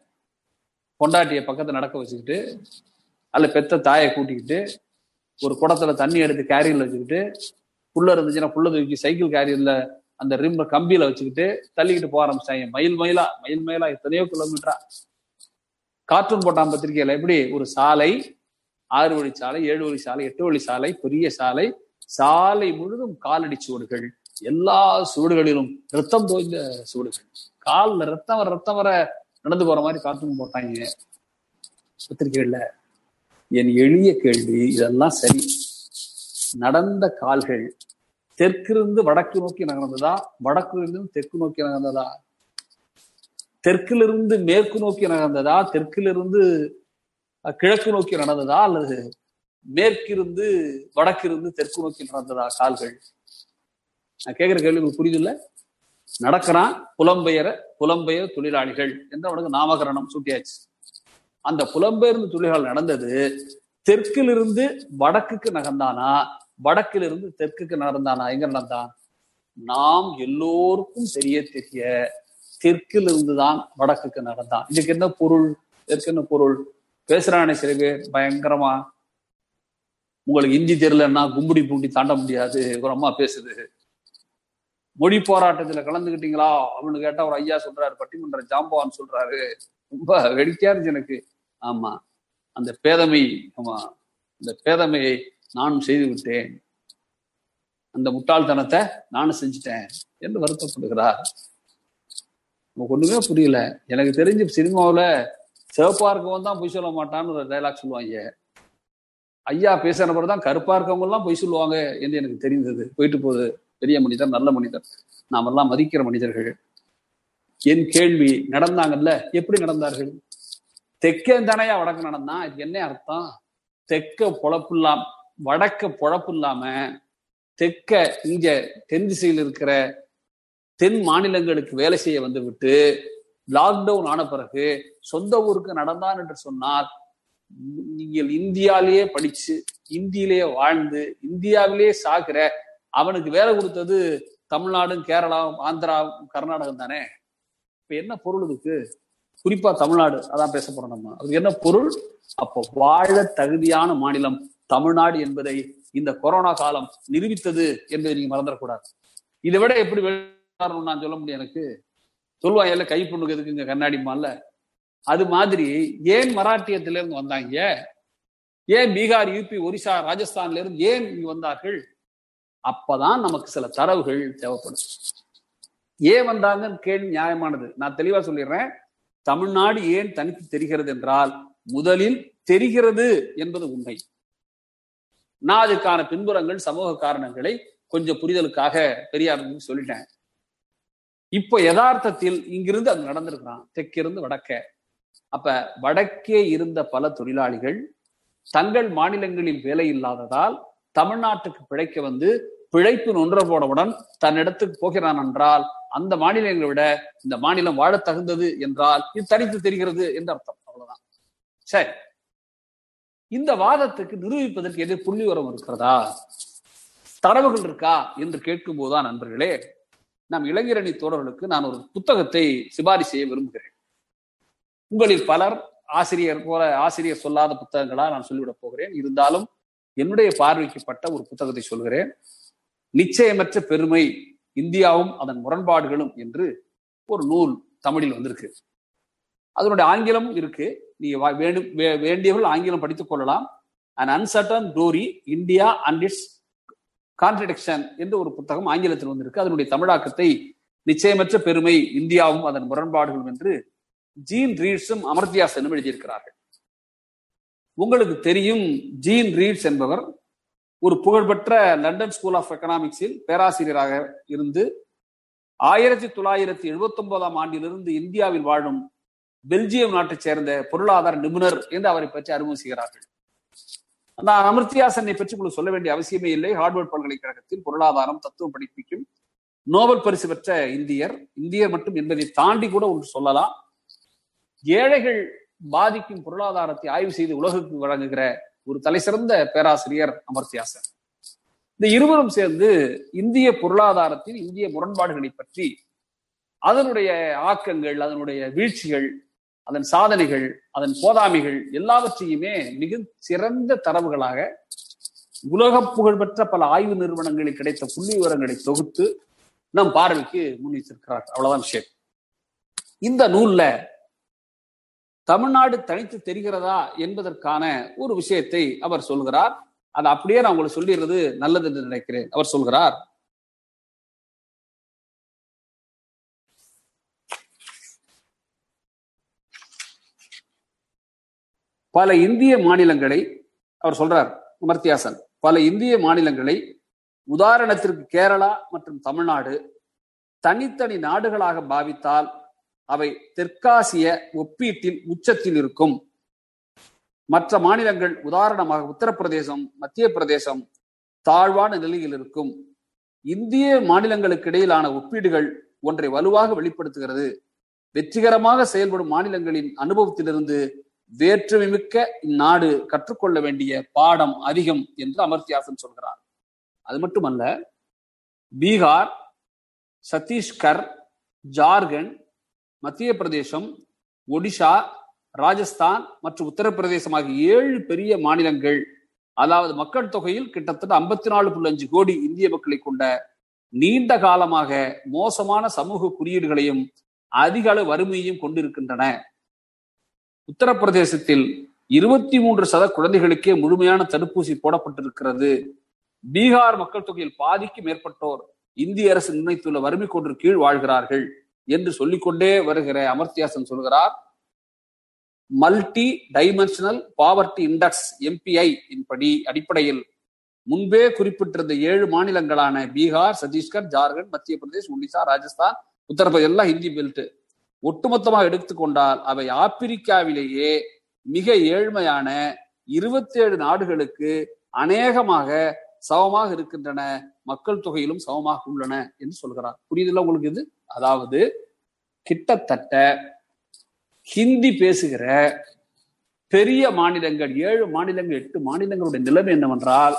பொண்டாட்டிய பக்கத்துல நடக்க வச்சுக்கிட்டு அல்ல பெத்த தாயை கூட்டிக்கிட்டு ஒரு குடத்துல தண்ணி எடுத்து கேரியர்ல வச்சுக்கிட்டு புள்ள இருந்துச்சுன்னா புள்ள தூக்கி சைக்கிள் கேரியர்ல அந்த ரிம்ப கம்பியில வச்சுக்கிட்டு தள்ளிக்கிட்டு போக ஆரம்பிச்சாங்க. மயில் மயிலா மயில் மயிலா எத்தனையோ கிலோமீட்டரா கார்ட்டூன் போட்டான் பத்திரிகையில எப்படி? ஒரு சாலை ஆறு வழி சாலை ஏழு வழி சாலை எட்டு வழி சாலை பெரிய சாலை சாலை முழுதும் காலடி சுவடுகள். எல்லா சுவடுகளிலும் ரத்தம் தோய்ந்த சுவடுகள். கால்ல ரத்தம் வர ரத்தம் வர நடந்து போற மாதிரி கார்ட்டூன் போட்டாங்க பத்திரிகைகள்ல என் எளிய கேள்வி இதெல்லாம் சரி. நடந்த கால்கள் தெற்கிருந்து வடக்கு நோக்கி நகர்ந்ததா? வடக்கிலிருந்து தெற்கு நோக்கி நகர்ந்ததா? தெற்கிலிருந்து மேற்கு நோக்கி நகர்ந்ததா? தெற்கிலிருந்து கிழக்கு நோக்கி நடந்ததா? அல்லது மேற்கிருந்து வடக்கிருந்து தெற்கு நோக்கி நடந்ததா கால்கள்? நான் கேட்கிற கேள்வி உங்களுக்கு புரியுது நடக்கிறான் புலம்பெயர புலம்பெயர் தொழிலாளிகள் என்று அவனுக்கு நாமகரணம் சூட்டியாச்சு. அந்த புலம்பெயர்ந்து தொழில்கள் நடந்தது தெற்கிலிருந்து வடக்குக்கு நகர்ந்தானா? வடக்கிலிருந்து தெற்குக்கு நகர்ந்தானா? எங்க நடந்தான்? நாம் எல்லோருக்கும் தெரிய தெரிய தெற்கிலிருந்து தான் வடக்குக்கு நடந்தான். இதுக்கு என்ன பொருள்? இதற்கு என்ன பொருள்? பேசுறானே சில பேர் பயங்கரமா. உங்களுக்கு இந்தி தெரியலன்னா கும்புடி பூண்டி தாண்ட முடியாது. ஒரு அம்மா பேசுது. மொழி போராட்டத்துல கலந்துக்கிட்டீங்களா அப்படின்னு கேட்டா ஒரு ஐயா சொல்றாரு பட்டிமன்ற ஜாம்பவான் சொல்றாரு. ரொம்ப வெடிக்கையா இருந்துச்சு எனக்கு. ஆமா. அந்த பேதமை ஆமா. அந்த பேதமையை நானும் செய்து விட்டேன். அந்த முட்டாள்தனத்தை நானும் செஞ்சுட்டேன் என்று வருத்தப்படுகிறார். நமக்கு ஒண்ணுமே புரியல. எனக்கு தெரிஞ்ச சினிமாவுல சிவப்பா இருக்கவன் தான் பொய் சொல்ல மாட்டான்னு ஒரு டைலாக் சொல்லுவாங்க. ஐயா பேசுற தான் கருப்பா இருக்கவங்க எல்லாம் பொய் சொல்லுவாங்க என்று எனக்கு தெரிந்தது. போயிட்டு போகுது. பெரிய மனிதர் நல்ல மனிதர். நாமெல்லாம் மதிக்கிற மனிதர்கள். என் கேள்வி நடந்தாங்கல்ல? எப்படி நடந்தார்கள்? தெற்கே தானையா வடக்கு நடந்தான்? இதுக்கு என்ன அர்த்தம்? தெற்க பொழப்பு இல்லாம வடக்க பொழப்பு இல்லாம தெற்க இங்க தென் திசையில் இருக்கிற தென் மாநிலங்களுக்கு வேலை செய்ய வந்து விட்டு லாக்டவுன் ஆன பிறகு சொந்த ஊருக்கு நடந்தான் என்று சொன்னால் நீங்கள் இந்தியாலேயே படிச்சு இந்தியிலேயே வாழ்ந்து இந்தியாவிலேயே சாகிற அவனுக்கு வேலை கொடுத்தது தமிழ்நாடும் கேரளாவும் ஆந்திராவும் கர்நாடகம் தானே? இப்ப என்ன பொருள் இதுக்கு? குறிப்பா தமிழ்நாடு அதான் பேச போறோம் நம்ம. அதுக்கு என்ன பொருள்? அப்போ வாழ தகுதியான மாநிலம் தமிழ்நாடு என்பதை இந்த கொரோனா காலம் நிரூபித்தது என்பதை நீங்க மறந்துடக்கூடாது. இதை விட எப்படி வெளியாடணும் நான் சொல்ல முடியும் எனக்கு? சொல்லுவாங்க எல்லாம் கை பொண்ணுக்கு எதுக்கு இங்க கண்ணாடி மால்ல? அது மாதிரி ஏன் மராட்டியத்தில இருந்து வந்தாங்க? ஏன் பீகார் யூபி ஒரிசா ராஜஸ்தான்ல இருந்து ஏன் இங்க வந்தார்கள்? அப்பதான் நமக்கு சில தரவுகள் தேவைப்படும். ஏன் வந்தாங்கன்னு கேள்வி நியாயமானது. நான் தெளிவா சொல்லிடுறேன். தமிழ்நாடு ஏன் தனித்து தெரிகிறது என்றால் முதலில் தெரிகிறது என்பது உண்மை. நான் அதுக்கான பின்புறங்கள் சமூக காரணங்களை கொஞ்சம் புரிதலுக்காக பெரியார் சொல்லிட்டேன். இப்ப யதார்த்தத்தில் இங்கிருந்து அங்க நடந்திருக்கிறான். தெற்கிருந்து வடக்க. அப்ப வடக்கே இருந்த பல தொழிலாளிகள் தங்கள் மாநிலங்களில் வேலை இல்லாததால் தமிழ்நாட்டுக்கு பிழைக்க வந்து பிழைப்பு நொன்ற போனவுடன் தன்னிடத்துக்கு போகிறான் என்றால் அந்த மாநிலங்களை விட இந்த மாநிலம் வாழ தகுந்தது என்றால் இது தனித்து தெரிகிறது என்று அர்த்தம். அவ்வளவுதான். சரி. இந்த வாதத்துக்கு நிரூபிப்பதற்கு எது புள்ளி உரம் இருக்கிறதா? தரவுகள் இருக்கா என்று கேட்கும் போதுதான் நண்பர்களே நம் இளைஞரணி தோழர்களுக்கு நான் ஒரு புத்தகத்தை சிபாரிசு செய்ய விரும்புகிறேன். உங்களில் பலர் ஆசிரியர் போல ஆசிரியர் சொல்லாத புத்தகங்களா நான் சொல்லிவிடப் போகிறேன். இருந்தாலும் என்னுடைய பார்வைக்குப்பட்ட ஒரு புத்தகத்தை சொல்கிறேன். நிச்சயமற்ற பெருமை இந்தியாவும் அதன் முரண்பாடுகளும் என்று ஒரு நூல் தமிழில் வந்திருக்கு. அதனுடைய ஆங்கிலம் இருக்கு. நீங்க வேண்டும் வேண்டியவர்கள் ஆங்கிலம் படித்துக் கொள்ளலாம். And uncertain glory India and its contradiction என்று ஒரு புத்தகம் ஆங்கிலத்தில் வந்திருக்கு. அதனுடைய தமிழாக்கத்தை நிச்சயமற்ற பெருமை இந்தியாவும் அதன் முரண்பாடுகளும் என்று ஜீன் ரீட்ஸும் அமர்த்தியாசனும் எழுதியிருக்கிறார்கள். உங்களுக்கு தெரியும் ஜீன் ரீட்ஸ் என்பவர் ஒரு புகழ்பெற்ற லண்டன் ஸ்கூல் ஆஃப் எக்கனாமிக்ஸில் பேராசிரியராக இருந்து ஆயிரத்தி தொள்ளாயிரத்தி எழுபத்தி ஒன்பதாம் ஆண்டிலிருந்து இந்தியாவில் வாழும் பெல்ஜியம் நாட்டைச் சேர்ந்த பொருளாதார நிபுணர் என்று அவரை பற்றி அறிமுகம் செய்கிறார்கள் நான் அமர்த்தியாசனை பற்றி உங்களுக்கு சொல்ல வேண்டிய அவசியமே இல்லை. ஹார்வர்ட் பல்கலைக்கழகத்தில் பொருளாதாரம் தத்துவம் படிப்பிக்கும் நோபல் பரிசு பெற்ற இந்தியர் இந்தியர் மட்டும் என்பதை தாண்டி கூட ஒன்று சொல்லலாம். ஏழைகள் பாதிக்கும் பொருளாதாரத்தை ஆய்வு செய்து உலகுக்கு வழங்குகிற ஒரு தலை சிறந்த பேராசிரியர் அமர்த்தியாசன் இந்த இருவரும் சேர்ந்து இந்திய பொருளாதாரத்தின் இந்திய முரண்பாடுகளை பற்றி அதனுடைய ஆக்கங்கள் அதனுடைய வீழ்ச்சிகள் அதன் சாதனைகள் அதன் போதாமைகள் எல்லாவற்றையுமே மிக சிறந்த தரவுகளாக உலக புகழ்பெற்ற பல ஆய்வு நிறுவனங்களில் கிடைத்த புள்ளி விவரங்களை தொகுத்து நம் பார்வைக்கு முன்வைத்திருக்கிறார் அவ்வளவுதான் விஷயம். இந்த நூல்ல தமிழ்நாடு தனித்து தெரிகிறதா என்பதற்கான ஒரு விஷயத்தை அவர் சொல்கிறார். அது அப்படியே நான் உங்களுக்கு சொல்லிடுறது நல்லது என்று நினைக்கிறேன். அவர் சொல்கிறார். பல இந்திய மாநிலங்களை அவர் சொல்றார் அமர்த்தியாசன் பல இந்திய மாநிலங்களை உதாரணத்திற்கு கேரளா மற்றும் தமிழ்நாடு தனித்தனி நாடுகளாக பாவித்தால் அவை தெற்காசிய ஒப்பீட்டில் உச்சத்தில் இருக்கும். மற்ற மாநிலங்கள் உதாரணமாக உத்தரப்பிரதேசம் மத்திய பிரதேசம் தாழ்வான நிலையில் இருக்கும். இந்திய மாநிலங்களுக்கு இடையிலான ஒப்பீடுகள் ஒன்றை வலுவாக வெளிப்படுத்துகிறது. வெற்றிகரமாக செயல்படும் மாநிலங்களின் அனுபவத்திலிருந்து வேற்றுமை மிக்க இந்நாடு கற்றுக்கொள்ள வேண்டிய பாடம் அதிகம் என்று அமர்த்தியாசன் சொல்கிறார். அது மட்டுமல்ல பீகார் சத்தீஸ்கர் ஜார்க்கண்ட் மத்திய பிரதேசம் ஒடிஷா ராஜஸ்தான் மற்றும் உத்தரப்பிரதேசம் ஆகிய ஏழு பெரிய மாநிலங்கள் அதாவது மக்கள் தொகையில் கிட்டத்தட்ட ஐம்பத்தி நாலு புள்ளி அஞ்சு கோடி இந்திய மக்களை கொண்ட நீண்ட காலமாக மோசமான சமூக குறியீடுகளையும் அதிக அளவு வறுமையையும் கொண்டிருக்கின்றன. உத்தரப்பிரதேசத்தில் இருபத்தி மூன்று சத குழந்தைகளுக்கே முழுமையான தடுப்பூசி போடப்பட்டிருக்கிறது. பீகார் மக்கள் தொகையில் பாதிக்கு மேற்பட்டோர் இந்திய அரசு நிர்ணயித்துள்ள வறுமை கொன்று கீழ் வாழ்கிறார்கள். என்று சொல்லிக்கொண்டே வருகிற அமர்த்தியாசன் சொல்கிறார் multi dimensional poverty index MPI படி அடிப்படையில் முன்பே குறிப்பிட்டிருந்த ஏழு மாநிலங்களான பீகார் சத்தீஸ்கர் ஜார்க்கண்ட் மத்திய பிரதேஷ் ஒடிசா ராஜஸ்தான் உத்தரப்பிரதேஷ் எல்லாம் ஹிந்தி பெல்ட் ஒட்டுமொத்தமாக எடுத்துக்கொண்டால் அவை ஆப்பிரிக்காவிலேயே மிக ஏழ்மையான இருபத்தி ஏழு நாடுகளுக்கு அநேகமாக சமமாக இருக்கின்றன மக்கள் தொகையிலும் சமமாக உள்ளன என்று சொல்கிறார். புரியுதுல உங்களுக்கு இது? அதாவது கிட்டத்தட்ட ஹிந்தி பேசுகிற பெரிய மாநிலங்கள் ஏழு மாநிலங்கள் எட்டு மாநிலங்களுடைய நிலைமை என்னவென்றால்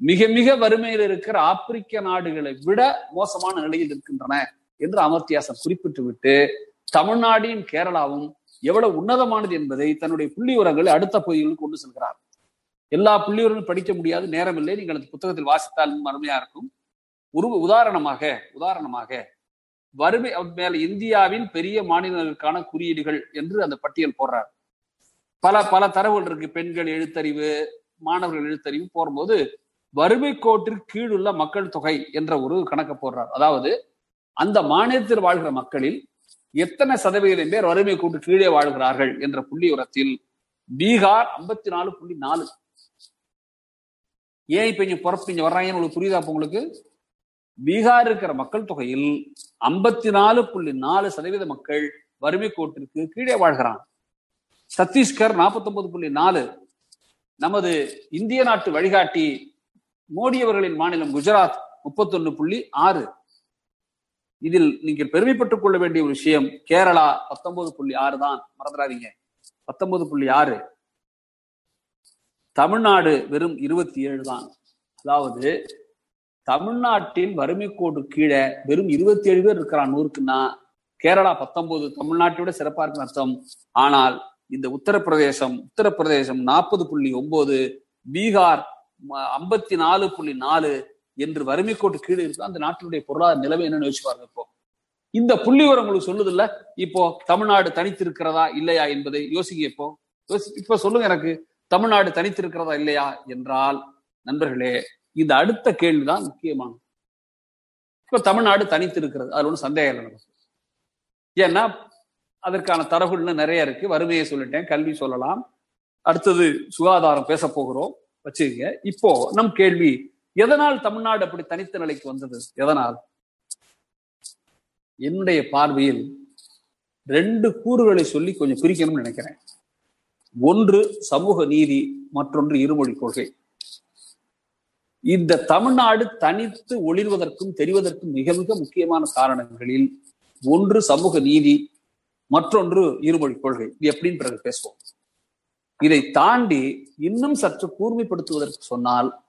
மிக மிக வறுமையில் இருக்கிற ஆப்பிரிக்க நாடுகளை விட மோசமான நிலையில் இருக்கின்றன என்று அமர்த்தியாசன் குறிப்பிட்டு விட்டு தமிழ்நாடும் கேரளாவும் எவ்வளவு உன்னதமானது என்பதை தன்னுடைய புள்ளி உரங்களை அடுத்த பகுதிகளுக்கு கொண்டு செல்கிறார். எல்லா புள்ளி உரங்களும் படிக்க முடியாது நேரம் இல்லை நீங்கள் அந்த புத்தகத்தில் வாசித்தால் அருமையா இருக்கும். ஒரு உதாரணமாக உதாரணமாக வறுமை மேல இந்தியாவின் பெரிய மாநிலங்களுக்கான குறியீடுகள் என்று அந்த பட்டியல் போடுறார். பல பல தரவுகள் இருக்கு. பெண்கள் எழுத்தறிவு மாணவர்கள் எழுத்தறிவு போடும்போது வறுமை கோட்டிற்கு கீழுள்ள மக்கள் தொகை என்ற ஒரு கணக்கை போடுறார். அதாவது அந்த மாநிலத்தில் வாழ்கிற மக்களில் எத்தனை சதவீதம் பேர் வறுமை கோட்டு கீழே வாழ்கிறார்கள் என்ற புள்ளி உரத்தில் பீகார் ஐம்பத்தி நாலு புள்ளி நாலு. ஏன் இப்ப இங்க புறப்பு இங்க வர்றாங்கன்னு உங்களுக்கு புரியுதா உங்களுக்கு? பீகார் இருக்கிற மக்கள் தொகையில் ஐம்பத்தி நாலு புள்ளி நாலு சதவீத மக்கள் வறுமை கோட்டிற்கு கீழே வாழ்கிறான். சத்தீஸ்கர் நாற்பத்தி ஒன்பது புள்ளி நாலு. நமது இந்திய நாட்டு வழிகாட்டி மோடி அவர்களின் மாநிலம் குஜராத் முப்பத்தொன்னு புள்ளி ஆறு. இதில் நீங்கள் பெருமைப்பட்டுக் கொள்ள வேண்டிய ஒரு விஷயம் கேரளா பத்தொன்பது புள்ளி ஆறு தான். மறந்துடாதீங்க. பத்தொன்பது புள்ளி ஆறு. தமிழ்நாடு வெறும் இருபத்தி ஏழு தான். அதாவது தமிழ்நாட்டில் வறுமை கோடு கீழே வெறும் இருபத்தி ஏழு பேர் இருக்கிறான் நூறுக்குன்னா கேரளா பத்தொன்பது தமிழ்நாட்டை விட சிறப்பா இருக்குன்னு அர்த்தம். ஆனால் இந்த உத்தரப்பிரதேசம் உத்தரப்பிரதேசம் நாற்பது புள்ளி ஒன்பது பீகார் ஐம்பத்தி நாலு புள்ளி நாலு என்று வறுமை கோட்டு கீழே இருக்கு அந்த நாட்டினுடைய பொருளாதார நிலைமை என்னன்னு யோசிச்சு பாருங்க இப்போ. இந்த புள்ளி உங்களுக்கு சொல்லுது இல்ல இப்போ தமிழ்நாடு தனித்து இருக்கிறதா இல்லையா என்பதை யோசிக்க இப்போ. இப்ப சொல்லுங்க எனக்கு. தமிழ்நாடு தனித்து இருக்கிறதா இல்லையா? என்றால் நண்பர்களே இந்த அடுத்த கேள்விதான் முக்கியமானது. இப்ப தமிழ்நாடு தனித்து இருக்கிறது அதுல ஒன்றும் சந்தேகம் இல்லை ஏன்னா அதற்கான தரவுகள் நிறைய இருக்கு. வறுமையை சொல்லிட்டேன். கல்வி சொல்லலாம். அடுத்தது சுகாதாரம் பேச போகிறோம். வச்சுக்கங்க. இப்போ நம் கேள்வி எதனால் தமிழ்நாடு அப்படி தனித்த நிலைக்கு வந்தது? எதனால்? என்னுடைய பார்வையில் ரெண்டு கூறுகளை சொல்லி கொஞ்சம் பிரிக்கணும்னு நினைக்கிறேன். ஒன்று சமூக நீதி மற்றொன்று இருமொழி கொள்கை. இந்த தமிழ்நாடு தனித்து ஒளிர்வதற்கும் தெரிவதற்கும் மிக மிக முக்கியமான காரணங்களில் ஒன்று சமூக நீதி மற்றொன்று இருமொழி கொள்கை. இது எப்படின்னு பிறகு பேசுவோம். இதை தாண்டி இன்னும் சற்று கூர்மைப்படுத்துவதற்கு சொன்னால்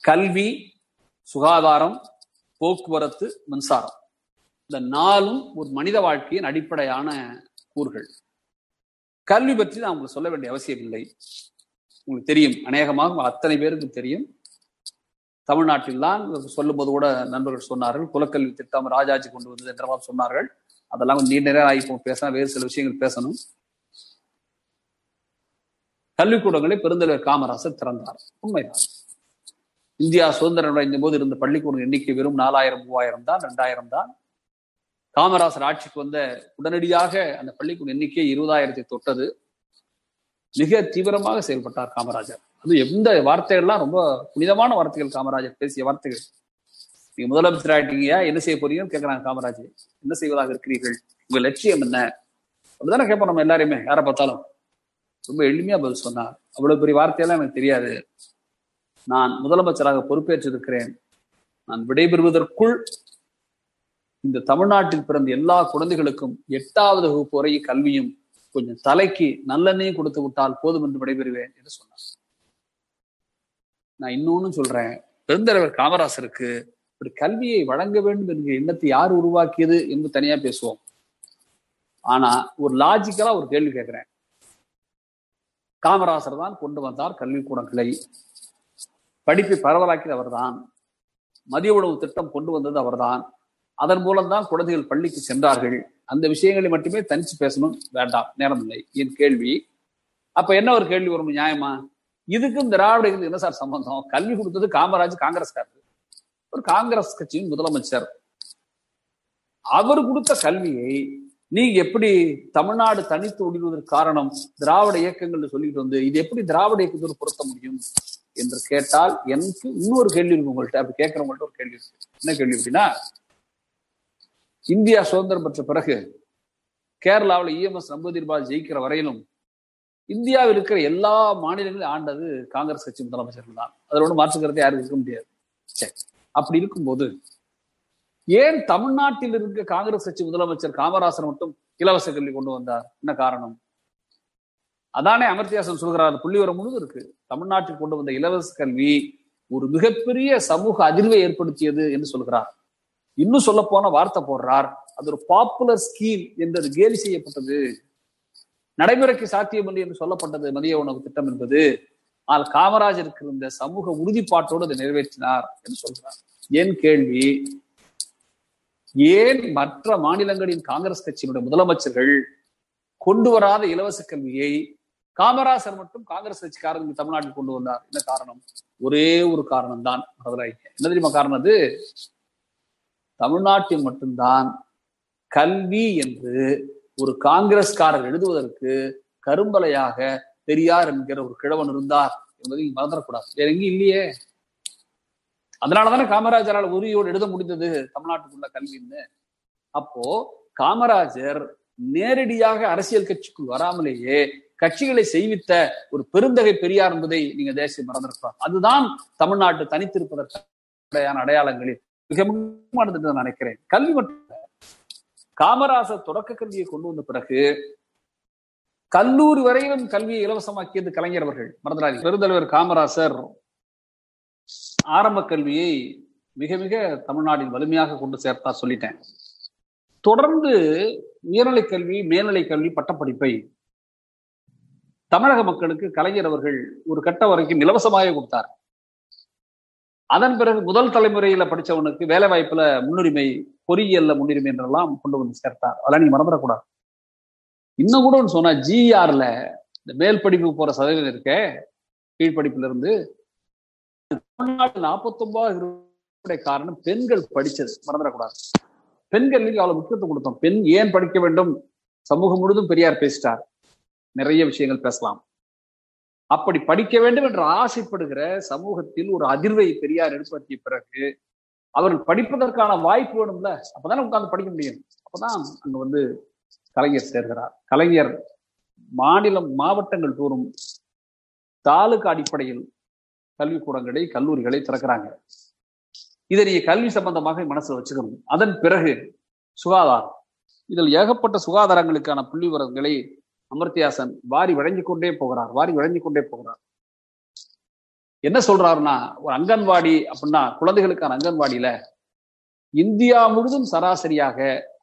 கல்வி சுகாதாரம் போக்குவரத்து மின்சாரம். இந்த நாளும் ஒரு மனித வாழ்க்கையின் அடிப்படையான கூறுகள். கல்வி பற்றி நான் உங்களுக்கு சொல்ல வேண்டிய அவசியம் இல்லை உங்களுக்கு தெரியும். அநேகமாக அத்தனை பேருக்கு தெரியும். தமிழ்நாட்டில் தான் சொல்லும்போது கூட நண்பர்கள் சொன்னார்கள். குலக்கல்வி திட்டம் ராஜாஜி கொண்டு வந்தது என்றெல்லாம் சொன்னார்கள். அதெல்லாம் கொஞ்சம் நீண்ட நேரம் ஆகி பேசணும் வேறு சில விஷயங்கள் பேசணும். கல்விக்கூடங்களை பெருந்தலைவர் காமராசர் திறந்தார். உண்மைதான். இந்தியா சுதந்திரம் அடைந்த போது இருந்த பள்ளிக்கூட எண்ணிக்கை வெறும் நாலாயிரம் மூவாயிரம் தான் ரெண்டாயிரம் தான். காமராசர் ஆட்சிக்கு வந்த உடனடியாக அந்த பள்ளிக்கூட எண்ணிக்கை இருபதாயிரத்தை தொட்டது. மிக தீவிரமாக செயல்பட்டார் காமராஜர். அது எந்த வார்த்தைகள்லாம் ரொம்ப புனிதமான வார்த்தைகள் காமராஜர் பேசிய வார்த்தைகள்? நீங்க முதலமைச்சர் ஆயிட்டீங்க என்ன செய்ய போறீங்கன்னு கேட்கிறாங்க காமராஜ் என்ன செய்வதாக இருக்கிறீர்கள்? உங்க லட்சியம் என்ன? அப்படிதானே கேட்போம் நம்ம எல்லாரையுமே யாரை பார்த்தாலும். ரொம்ப எளிமையா பதில் சொன்னார். அவ்வளவு பெரிய வார்த்தையெல்லாம் எனக்கு தெரியாது. நான் முதலமைச்சராக பொறுப்பேற்றிருக்கிறேன். நான் விடைபெறுவதற்குள் இந்த தமிழ்நாட்டில் பிறந்த எல்லா குழந்தைகளுக்கும் எட்டாவது வகுப்பு வரை கல்வியும் கொஞ்சம் தலைக்கு நல்லெண்ணையும் கொடுத்து விட்டால் போதும் என்று விடைபெறுவேன் என்று சொன்னார். நான் இன்னொன்னு சொல்றேன். பெருந்தலைவர் காமராசருக்கு ஒரு கல்வியை வழங்க வேண்டும் என்கிற எண்ணத்தை யார் உருவாக்கியது என்று தனியா பேசுவோம். ஆனா ஒரு லாஜிக்கலா ஒரு கேள்வி கேட்கிறேன். காமராசர் தான் கொண்டு வந்தார் கல்விக்கூடங்களை படிப்பை பரவலாக்கியது அவர்தான். மதிய உணவு திட்டம் கொண்டு வந்தது அவர்தான். அதன் மூலம்தான் குழந்தைகள் பள்ளிக்கு சென்றார்கள். அந்த விஷயங்களை மட்டுமே தனிச்சு பேசணும் வேண்டாம். நேரம் இல்லை. என் கேள்வி. அப்ப என்ன ஒரு கேள்வி வரும் நியாயமா? இதுக்கும் திராவிட என்ன சார் சம்பந்தம்? கல்வி கொடுத்தது காமராஜ் காங்கிரஸ்காரர். ஒரு காங்கிரஸ் கட்சியின் முதலமைச்சர். அவர் கொடுத்த கல்வியை நீங்க எப்படி தமிழ்நாடு தனித்து ஒடிவதற்கு காரணம்? திராவிட இயக்கங்கள்னு சொல்லிட்டு வந்து இது எப்படி திராவிட இயக்கத்தோடு பொருத்த முடியும் என்று கேட்டால் எனக்கு இன்னொரு கேள்வி இருக்கு உங்கள்கிட்ட அப்படி கேட்கறவங்கள்ட்ட ஒரு கேள்வி இருக்கு. என்ன கேள்வி அப்படின்னா இந்தியா சுதந்திரம் பெற்ற பிறகு கேரளாவில் இஎம்எஸ் நம்பூதிரிபால் ஜெயிக்கிற வரையிலும் இந்தியாவில் இருக்கிற எல்லா மாநிலங்களையும் ஆண்டது காங்கிரஸ் கட்சி முதலமைச்சர்கள் தான். அதில் ஒன்றும் மாற்றுக்கிறதே யாரும் இருக்க முடியாது. அப்படி இருக்கும்போது ஏன் தமிழ்நாட்டில் இருக்க காங்கிரஸ் கட்சி முதலமைச்சர் காமராசர் மட்டும் இலவச கல்வி கொண்டு வந்தார்? என்ன காரணம்? அதானே அமர்த்தியாசன் சொல்கிறார் புள்ளிவரம் முழுவதும் இருக்கு. தமிழ்நாட்டில் கொண்டு வந்த இலவச கல்வி ஒரு மிகப்பெரிய சமூக அதிர்வை ஏற்படுத்தியது என்று சொல்கிறார். இன்னும் சொல்ல போன வார்த்தை போடுறார். அது ஒரு பாப்புலர் ஸ்கீம் என்று கேலி செய்யப்பட்டது. நடைமுறைக்கு சாத்தியமில்லை என்று சொல்லப்பட்டது மதிய உணவு திட்டம் என்பது ஆனால் காமராஜருக்கு இருந்த சமூக உறுதிப்பாட்டோடு அதை நிறைவேற்றினார் என்று சொல்கிறார் என் கேள்வி? ஏன் மற்ற மாநிலங்களின் காங்கிரஸ் கட்சியினுடைய முதலமைச்சர்கள் கொண்டு வராத இலவச கல்வியை காமராசர் மட்டும் காங்கிரஸ் கட்சிக்காரங்க தமிழ்நாட்டில் கொண்டு வந்தார்? என்ன காரணம்? ஒரே ஒரு காரணம் தான் என்ன தெரியுமா காரணம் அது? தமிழ்நாட்டில் மட்டும்தான் கல்வி என்று ஒரு காங்கிரஸ்காரர் எழுதுவதற்கு கரும்பலையாக பெரியார் என்கிற ஒரு கிழவன் இருந்தார் என்பதை மறந்துடக்கூடாது. வேற எங்கேயும் இல்லையே. அதனாலதானே காமராஜரால் உரியோடு எழுத முடிந்தது தமிழ்நாட்டுக்குள்ள கல்வின்னு. அப்போ காமராஜர் நேரடியாக அரசியல் கட்சிக்குள் வராமலேயே கட்சிகளை செய்வித்த ஒரு பெருந்தகை பெரியார் என்பதை நீங்க தேசியம் மறந்திருக்கலாம் அதுதான் தமிழ்நாட்டு தனித்திருப்பதற்கான அடையாளங்களில் மிக முக்கியமானது நினைக்கிறேன். கல்வி மற்றும் காமராசர் தொடக்க கல்வியை கொண்டு வந்த பிறகு கல்லூரி வரையிலும் கல்வியை இலவசமாக்கியது கலைஞர் அவர்கள் மறந்துடாதீங்க. பெருந்தலைவர் காமராசர் ஆரம்ப கல்வியை மிக மிக தமிழ்நாட்டில் வலிமையாக கொண்டு சேர்த்தார் சொல்லிட்டேன். தொடர்ந்து உயர்நிலை கல்வி மேல்நிலை கல்வி பட்டப்படிப்பை தமிழக மக்களுக்கு கலைஞர் அவர்கள் ஒரு கட்ட வரைக்கும் இலவசமாக கொடுத்தார். அதன் பிறகு முதல் தலைமுறையில படிச்சவனுக்கு வேலை வாய்ப்புல முன்னுரிமை பொறியியல்ல முன்னுரிமை என்றெல்லாம் கொண்டு வந்து சேர்த்தார். அதெல்லாம் நீங்க மறந்துடக்கூடாது. இன்னும் கூட ஒன்று சொன்னா ஜிஆர்ல இந்த மேல் படிப்பு போற சதவீதம் இருக்க கீழ்படிப்புல இருந்து தமிழ்நாடு காரணம் பெண்கள் படிச்சது. மறந்துடக்கூடாது. பெண்களுக்கு அவ்வளவு முக்கியத்துவம் கொடுத்தோம். பெண் ஏன் படிக்க வேண்டும்? சமூகம் முழுதும் பெரியார் பேசிட்டார். நிறைய விஷயங்கள் பேசலாம். அப்படி படிக்க வேண்டும் என்று ஆசைப்படுகிற சமூகத்தில் ஒரு அதிர்வை பெரியார் ஏற்படுத்திய பிறகு அவர்கள் படிப்பதற்கான வாய்ப்பு வேணும்ல அப்பதானே உட்கார்ந்து படிக்க முடியும். அப்பதான் அங்க வந்து கலைஞர் சேர்கிறார். கலைஞர் மாநிலம் மாவட்டங்கள் தோறும் தாலுக்கு அடிப்படையில் கல்விக்கூடங்களை கல்லூரிகளை திறக்கிறாங்க. இதை நீங்க கல்வி சம்பந்தமாக மனசுல வச்சுக்கணும். அதன் பிறகு சுகாதாரம். இதில் ஏகப்பட்ட சுகாதாரங்களுக்கான புள்ளி விவரங்களை அமர்த்தியாசன் வாரி வழங்கி கொண்டே போகிறார். வாரி வழங்கி கொண்டே போகிறார். என்ன சொல்றாருன்னா ஒரு அங்கன்வாடி அப்படின்னா குழந்தைகளுக்கான அங்கன்வாடியில இந்தியா முழுதும் சராசரியாக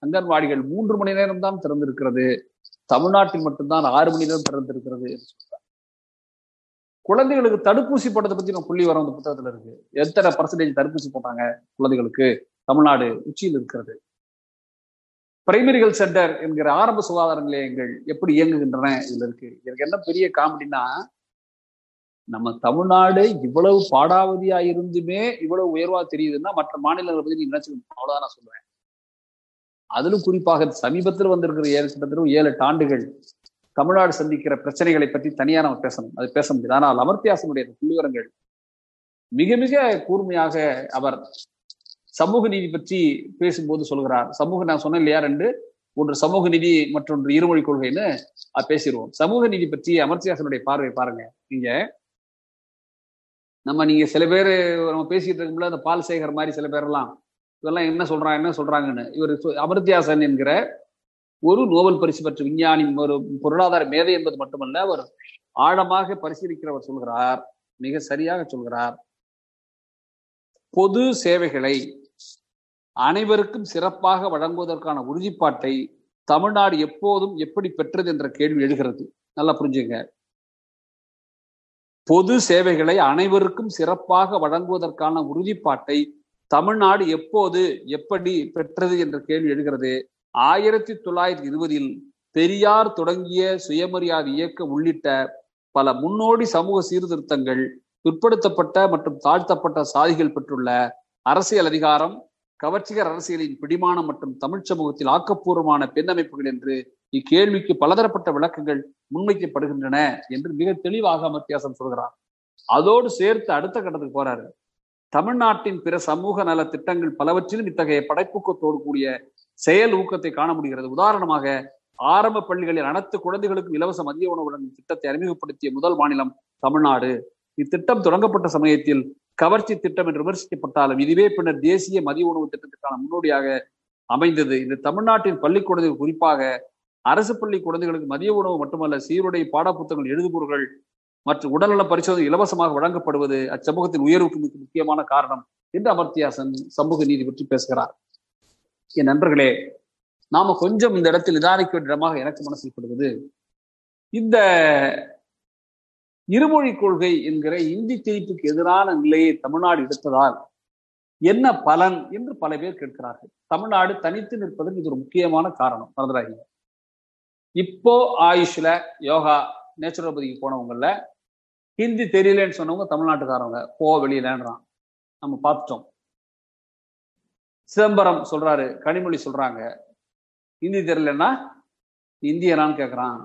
அங்கன்வாடிகள் மூன்று மணி நேரம் தான் திறந்திருக்கிறது. தமிழ்நாட்டில் மட்டும்தான் ஆறு மணி நேரம் திறந்திருக்கிறது குழந்தைகளுக்கு தடுப்பூசி போட்டதை பத்தி நம்ம புள்ளி வர அந்த புத்தகத்துல இருக்கு. எத்தனை பர்சன்டேஜ் தடுப்பூசி போட்டாங்க குழந்தைகளுக்கு? தமிழ்நாடு உச்சியில் இருக்கிறது. பிரைமரி ஹெல்த் சென்டர் என்கிற ஆரம்ப சுகாதார நிலையங்கள் எப்படி இயங்குகின்றன இதுல இருக்கு. எனக்கு என்ன பெரிய காமெடினா நம்ம தமிழ்நாடு இவ்வளவு பாடாவதியா இருந்துமே இவ்வளவு உயர்வா தெரியுதுன்னா மற்ற மாநிலங்களை பத்தி நீ நினைச்சுக்கணும் அவ்வளவுதான் நான் சொல்றேன் அதிலும் குறிப்பாக சமீபத்தில் வந்திருக்கிற ஏழு கிட்டத்தட்ட ஏழு எட்டு ஆண்டுகள் தமிழ்நாடு சந்திக்கிற பிரச்சனைகளை பற்றி தனியா நம்ம பேசணும். அது பேச முடியாது. ஆனால் அமர்த்தியாசனுடைய புள்ளிவரங்கள். மிக மிக கூர்மையாக அவர் சமூக நீதி பற்றி பேசும்போது சொல்கிறார். சமூக நான் சொன்னேன் இல்லையா ரெண்டு? ஒன்று சமூக நீதி மற்றொன்று இருமொழி கொள்கைன்னு பேசிடுவோம் சமூக நீதி பற்றி அமர்த்தியாசனுடைய பார்வை பாருங்க. நீங்க நம்ம நீங்க சில பேர் நம்ம பேசிட்டு இருக்கும்போது அந்த பால் சேகர் மாதிரி சில பேர்லாம் இதெல்லாம் என்ன சொல்றாங்க என்ன சொல்றாங்கன்னு இவர் அமர்த்தியாசன் என்கிற ஒரு நோபல் பரிசு பெற்ற விஞ்ஞானி ஒரு பொருளாதார மேதை என்பது மட்டுமல்ல அவர் ஆழமாக பரிசீலிக்கிறவர் சொல்கிறார் மிக சரியாக சொல்கிறார். பொது சேவைகளை அனைவருக்கும் சிறப்பாக வழங்குவதற்கான உறுதிப்பாட்டை தமிழ்நாடு எப்போதும் எப்படி பெற்றது என்ற கேள்வி எழுகிறது. நல்லா புரிஞ்சுங்க. பொது சேவைகளை அனைவருக்கும் சிறப்பாக வழங்குவதற்கான உறுதிப்பாட்டை தமிழ்நாடு எப்போது எப்படி பெற்றது என்ற கேள்வி எழுகிறது. ஆயிரத்தி தொள்ளாயிரத்தி இருபதில் பெரியார் தொடங்கிய சுயமரியாதை இயக்கம் உள்ளிட்ட பல முன்னோடி சமூக சீர்திருத்தங்கள் பிற்படுத்தப்பட்ட மற்றும் தாழ்த்தப்பட்ட சாதிகள் பெற்றுள்ள அரசியல் அதிகாரம் கவர்ச்சிகர் அரசியலின் பிடிமானம் மற்றும் தமிழ் சமூகத்தில் ஆக்கப்பூர்வமான பெண்ணமைப்புகள் என்று இக்கேள்விக்கு பலதரப்பட்ட விளக்கங்கள் முன்வைக்கப்படுகின்றன என்று மிக தெளிவாக மத்தியாசம் சொல்கிறார். அதோடு சேர்த்து அடுத்த கட்டத்துக்கு போறாரு. தமிழ்நாட்டின் பிற சமூக நல திட்டங்கள் பலவற்றிலும் இத்தகைய படைப்பூக்கத்தோடு கூடிய செயல் ஊக்கத்தை காண முடிகிறது. உதாரணமாக ஆரம்ப பள்ளிகளில் அனைத்து குழந்தைகளுக்கும் இலவச மதிய உணவு வழங்கும் திட்டத்தை அறிமுகப்படுத்திய முதல் மாநிலம் தமிழ்நாடு. இத்திட்டம் தொடங்கப்பட்ட சமயத்தில் கவர்ச்சி திட்டம் என்று விமர்சிக்கப்பட்டாலும் இதுவே பின்னர் தேசிய மதிய உணவு திட்டத்திற்கான முன்னோடியாக அமைந்தது. இது தமிழ்நாட்டின் பள்ளி குழந்தைகள் குறிப்பாக அரசு பள்ளி குழந்தைகளுக்கு மதிய உணவு மட்டுமல்ல சீருடை பாடப்புத்தகங்கள் எழுதுபொருள்கள் மற்றும் உடல்நல பரிசோதனை இலவசமாக வழங்கப்படுவது அச்சமூகத்தின் உயர்வுக்கு மிக முக்கியமான காரணம் என்று அமர்த்தியாசன் சமூக நீதி பற்றி பேசுகிறார். என் நண்பர்களே நாம கொஞ்சம் இந்த இடத்தில் நிதானிக்க வேண்டிய இடமாக எனக்கு மனசில் படுவது இந்த இருமொழி கொள்கை என்கிற இந்தி திணிப்புக்கு எதிரான நிலையை தமிழ்நாடு எடுத்ததால் என்ன பலன் என்று பல பேர் கேட்கிறார்கள். தமிழ்நாடு தனித்து நிற்பதற்கு இது ஒரு முக்கியமான காரணம். மறந்துடாதீங்க. இப்போ ஆயுஷ்ல யோகா நேச்சுரோபதிக்கு போனவங்கல்ல ஹிந்தி தெரியலன்னு சொன்னவங்க தமிழ்நாட்டுக்காரவங்க. போ வெளியிலன்றான். நம்ம பார்த்துட்டோம். சிதம்பரம் சொல்றாரு கனிமொழி சொல்றாங்க. ஹிந்தி தெரியலன்னா இந்தியனான்னு கேட்குறான்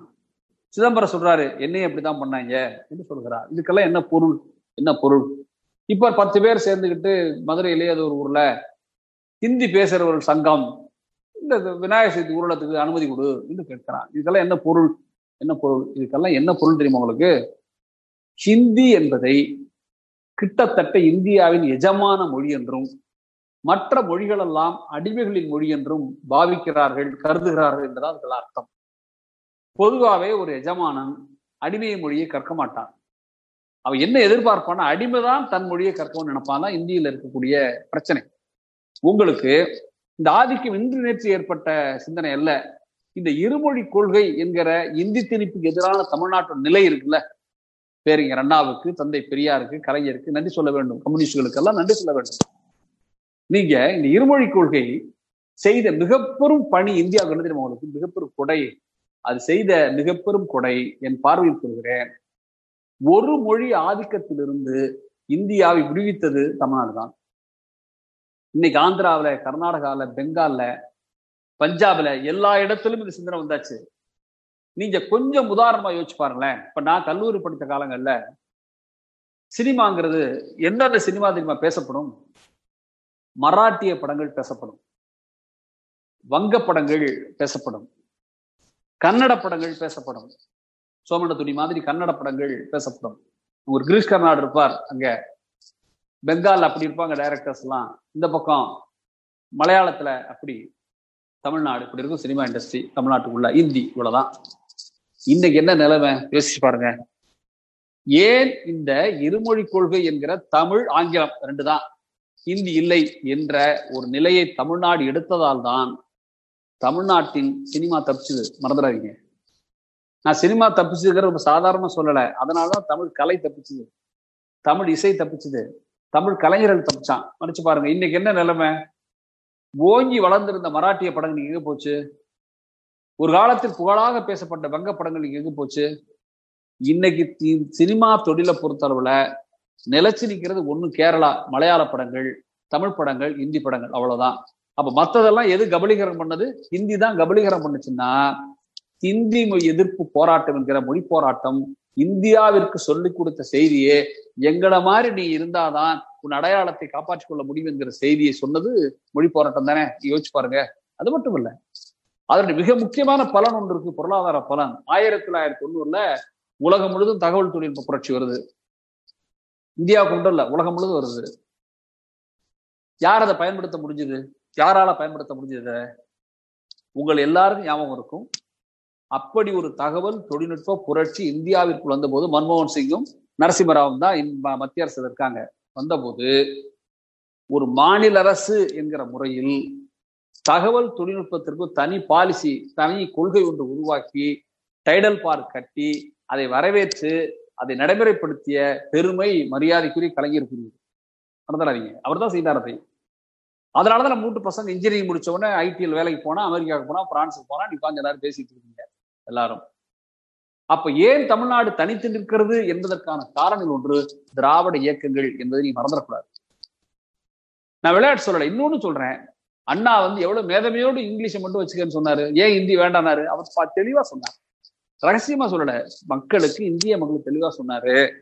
சிதம்பரம் சொல்றாரு என்னையும் அப்படிதான் பண்ணாங்க என்று சொல்கிறார். இதுக்கெல்லாம் என்ன பொருள்? என்ன பொருள்? இப்ப பத்து பேர் சேர்ந்துக்கிட்டு மதுரையிலேயே அது ஒரு ஊர்ல ஹிந்தி பேசுற ஒரு சங்கம் இந்த விநாயகர் சதுர்த்தி ஊர்வலத்துக்கு அனுமதி கொடு என்று கேட்கிறான். இதுக்கெல்லாம் என்ன பொருள்? என்ன பொருள்? இதுக்கெல்லாம் என்ன பொருள் தெரியுமா உங்களுக்கு? ஹிந்தி என்பதை கிட்டத்தட்ட இந்தியாவின் எஜமான மொழி என்றும் மற்ற மொழிகளெல்லாம் அடிமைகளின் மொழி என்றும் பாவிக்கிறார்கள் கருதுகிறார்கள் என்றுதான் அதுக்கு அர்த்தம். பொதுவாகவே ஒரு எஜமானன் அடிமை மொழியை கற்க மாட்டான். அவன் என்ன எதிர்பார்ப்பான்னா அடிமைதான் தன் மொழியை கற்கவும் நினைப்பான். தான் இந்தியில இருக்கக்கூடிய பிரச்சனை. உங்களுக்கு இந்த ஆதிக்கம் இன்று நேற்று ஏற்பட்ட சிந்தனை அல்ல. இந்த இருமொழி கொள்கை என்கிற இந்தி திணிப்புக்கு எதிரான தமிழ்நாட்டு நிலை இருக்குல்ல? பேரிங்க அண்ணாவுக்கு தந்தை பெரியாருக்கு கலைஞருக்கு நன்றி சொல்ல வேண்டும். கம்யூனிஸ்டுகளுக்கெல்லாம் நன்றி சொல்ல வேண்டும். நீங்க இந்த இருமொழி கொள்கை செய்த மிகப்பெரும் பணி இந்தியாவுக்கு தெரியுமா உங்களுக்கு? மிகப்பெரும் கொடை. அது செய்த மிகப்பெரும் கொடை என் பார்வையில் சொல்கிறேன். ஒரு மொழி ஆதிக்கத்திலிருந்து இந்தியாவை விடுவித்தது தமிழ்நாடு தான். இன்னைக்கு ஆந்திராவில கர்நாடகால பெங்கால்ல பஞ்சாப்ல எல்லா இடத்திலும் இந்த சிந்தனை வந்தாச்சு. நீங்க கொஞ்சம் உதாரணமா யோசிச்சு பாருங்களேன். இப்ப நான் கல்லூரி படித்த காலங்கள்ல சினிமாங்கிறது எந்தெந்த சினிமா தெரியுமா பேசப்படும்? மராட்டிய படங்கள் பேசப்படும். வங்க படங்கள் பேசப்படும். கன்னட படங்கள் பேசப்படும். சோமன துணி மாதிரி கன்னட படங்கள் பேசப்படும். ஒரு கிரீஷ் கர்நாடு இருப்பார் அங்க. பெங்கால் அப்படி இருப்பாங்க டைரக்டர்ஸ் எல்லாம். இந்த பக்கம் மலையாளத்துல அப்படி தமிழ்நாடு இப்படி இருக்கும் சினிமா இண்டஸ்ட்ரி தமிழ்நாட்டுக்குள்ள இந்தி இவ்வளவுதான். இன்னைக்கு என்ன நிலைமை? யோசிச்சு பாருங்க. ஏன் இந்த இருமொழி கொள்கை என்கிற தமிழ் ஆங்கிலம் ரெண்டு தான் இல்லை என்ற ஒரு நிலையை தமிழ்நாடு எடுத்ததால் தான் தமிழ்நாட்டின் சினிமா தப்பிச்சுது. மறந்துடாதீங்க. நான் சினிமா தப்பிச்சுக்கிற சாதாரண சொல்லலை. அதனாலதான் தமிழ் கலை தப்பிச்சுது. தமிழ் இசை தப்பிச்சுது. தமிழ் கலைஞர்கள் தப்பிச்சான். நினைச்சு பாருங்க. இன்னைக்கு என்ன நிலைமை? ஓங்கி வளர்ந்திருந்த மராட்டிய படங்கள் எங்க போச்சு? ஒரு காலத்தில் புகழாக பேசப்பட்ட வங்க படங்கள் எங்க போச்சு? இன்னைக்கு சினிமா தொழிலை பொறுத்தளவுல நிலைச்சு நிற்கிறது ஒண்ணு கேரளா மலையாள படங்கள் தமிழ் படங்கள் இந்தி படங்கள் அவ்வளவுதான். அப்ப மத்ததெல்லாம் எது கபலீகரம் பண்ணது? ஹிந்தி தான் கபலீகரம் பண்ணுச்சுன்னா ஹிந்தி மொழி எதிர்ப்பு போராட்டம் என்கிற மொழி போராட்டம் இந்தியாவிற்கு சொல்லிக் கொடுத்த செய்தியே எங்களை மாதிரி நீ இருந்தாதான் உன் அடையாளத்தை காப்பாற்றிக் கொள்ள முடியும் என்கிற செய்தியை சொன்னது மொழி போராட்டம் தானே? யோசிச்சு பாருங்க. அது மட்டும் இல்ல. அதனுடைய மிக முக்கியமான பலன் ஒன்று இருக்கு பொருளாதார பலன். ஆயிரத்தி தொள்ளாயிரத்தி தொண்ணூறுல உலகம் முழுதும் தகவல் தொழில்நுட்ப புரட்சி வருது. இந்தியாவுக்கு ஒன்றும் இல்ல உலகம் முழுதும் வருது. யார் அதை பயன்படுத்த முடிஞ்சது? யாரால பயன்படுத்த முடிஞ்சது? உங்கள் எல்லாருக்கும் ஞாபகம் இருக்கும். அப்படி ஒரு தகவல் தொழில்நுட்ப புரட்சி இந்தியாவிற்குள் வந்தபோது மன்மோகன் சிங்கும் நரசிம்மராவும் தான் மத்திய அரசு இருக்காங்க. வந்தபோது ஒரு மாநில அரசு என்கிற முறையில் தகவல் தொழில்நுட்பத்திற்கு தனி பாலிசி தனி கொள்கை ஒன்று உருவாக்கி டைடல் பார்க் கட்டி அதை வரவேற்று அதை நடைமுறைப்படுத்திய பெருமை மரியாதைக்குரிய கலைஞருக்குரியது மறந்துடாதீங்க. அவர் தான் செய்தார் அதை. அதனாலதான் நம்ம மூட்டு பசங்க இன்ஜினியரிங் முடிச்ச உடனே ஐடிஎல் வேலைக்கு போனா அமெரிக்காவுக்கு போனா பிரான்ஸுக்கு போனா நீ உட்காந்து எல்லாரும் பேசிட்டு இருக்கீங்க எல்லாரும். அப்ப ஏன் தமிழ்நாடு தனித்து நிற்கிறது என்பதற்கான காரணங்கள் ஒன்று திராவிட இயக்கங்கள் என்பதை நீ மறந்துடக்கூடாது. நான் விளையாட்டு சொல்லலை இன்னொன்னு சொல்றேன். அண்ணா வந்து எவ்வளவு மேதமையோடு இங்கிலீஷை மட்டும் வச்சுக்கன்னு சொன்னாரு. ஏன் ஹிந்தி வேண்டானாரு அவர் தெளிவா சொன்னார். ரகசியமா சொல்லல மக்களுக்கு இந்திய மக்களுக்கு தெளிவா சொன்னாரு.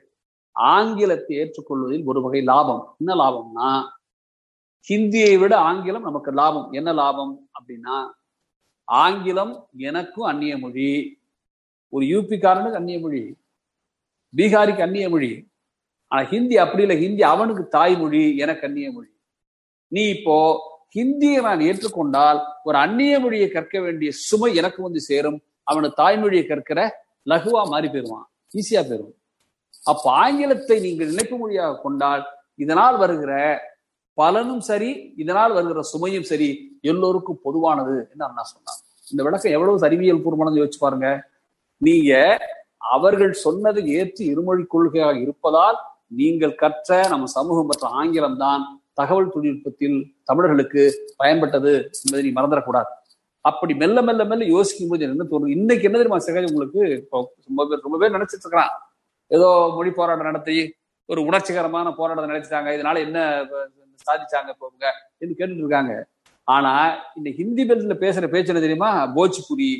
ஆங்கிலத்தை ஏற்றுக்கொள்வதில் ஒரு வகை லாபம். என்ன லாபம்னா ஹிந்தியை விட ஆங்கிலம் நமக்கு லாபம். என்ன லாபம் அப்படின்னா ஆங்கிலம் எனக்கும் அந்நிய மொழி. ஒரு யூபிக்காரனுக்கு அந்நிய மொழி. பீகாரிக்கு அந்நிய மொழி. ஆனா ஹிந்தி அப்படி இல்லை. ஹிந்தி அவனுக்கு தாய்மொழி எனக்கு அந்நிய மொழி. நீ இப்போ ஹிந்தியை நான் ஏற்றுக்கொண்டால் ஒரு அந்நிய மொழியை கற்க வேண்டிய சுமை எனக்கு வந்து சேரும். அவனு தாய்மொழியை கற்கிற லகுவா மாறி போயிருவான். ஈஸியா போயிருவான் அப்ப ஆங்கிலத்தை நீங்கள் நினைப்பு மொழியாக கொண்டால் இதனால் வருகிற பலனும் சரி இதனால் வருகிற சுமையும் சரி எல்லோருக்கும் பொதுவானது என்று அண்ணா சொன்னார். இந்த விளக்கம் எவ்வளவு அறிவியல் பூர்வமானது யோசிச்சு பாருங்க. நீங்க அவர்கள் சொன்னதை ஏற்று இருமொழி கொள்கையாக இருப்பதால் நீங்கள் கற்ற நம்ம சமூகம் மற்றும் ஆங்கிலம் தான் தகவல் தொழில்நுட்பத்தில் தமிழர்களுக்கு பயன்பட்டது என்பதை நீ மறந்துடக்கூடாது. அப்படி மெல்ல மெல்ல மெல்ல யோசிக்கும் போது என்ன தோணும்? இன்னைக்கு என்ன தெரியுமா சகஜ உங்களுக்கு ரொம்ப பேர் ரொம்ப பேர் நினைச்சிட்டு இருக்கிறான். ஏதோ மொழி போராட்டம் நடத்தி ஒரு உணர்ச்சிகரமான போராட்டத்தை நினைச்சிட்டாங்க. இதனால என்ன சாதிச்சாங்க போங்க என்று கேட்டுட்டு இருக்காங்க. ஆனா இந்த ஹிந்தி பெல்ட்ல பேசுற பேச்சு என்ன தெரியுமா? போஜ்புரி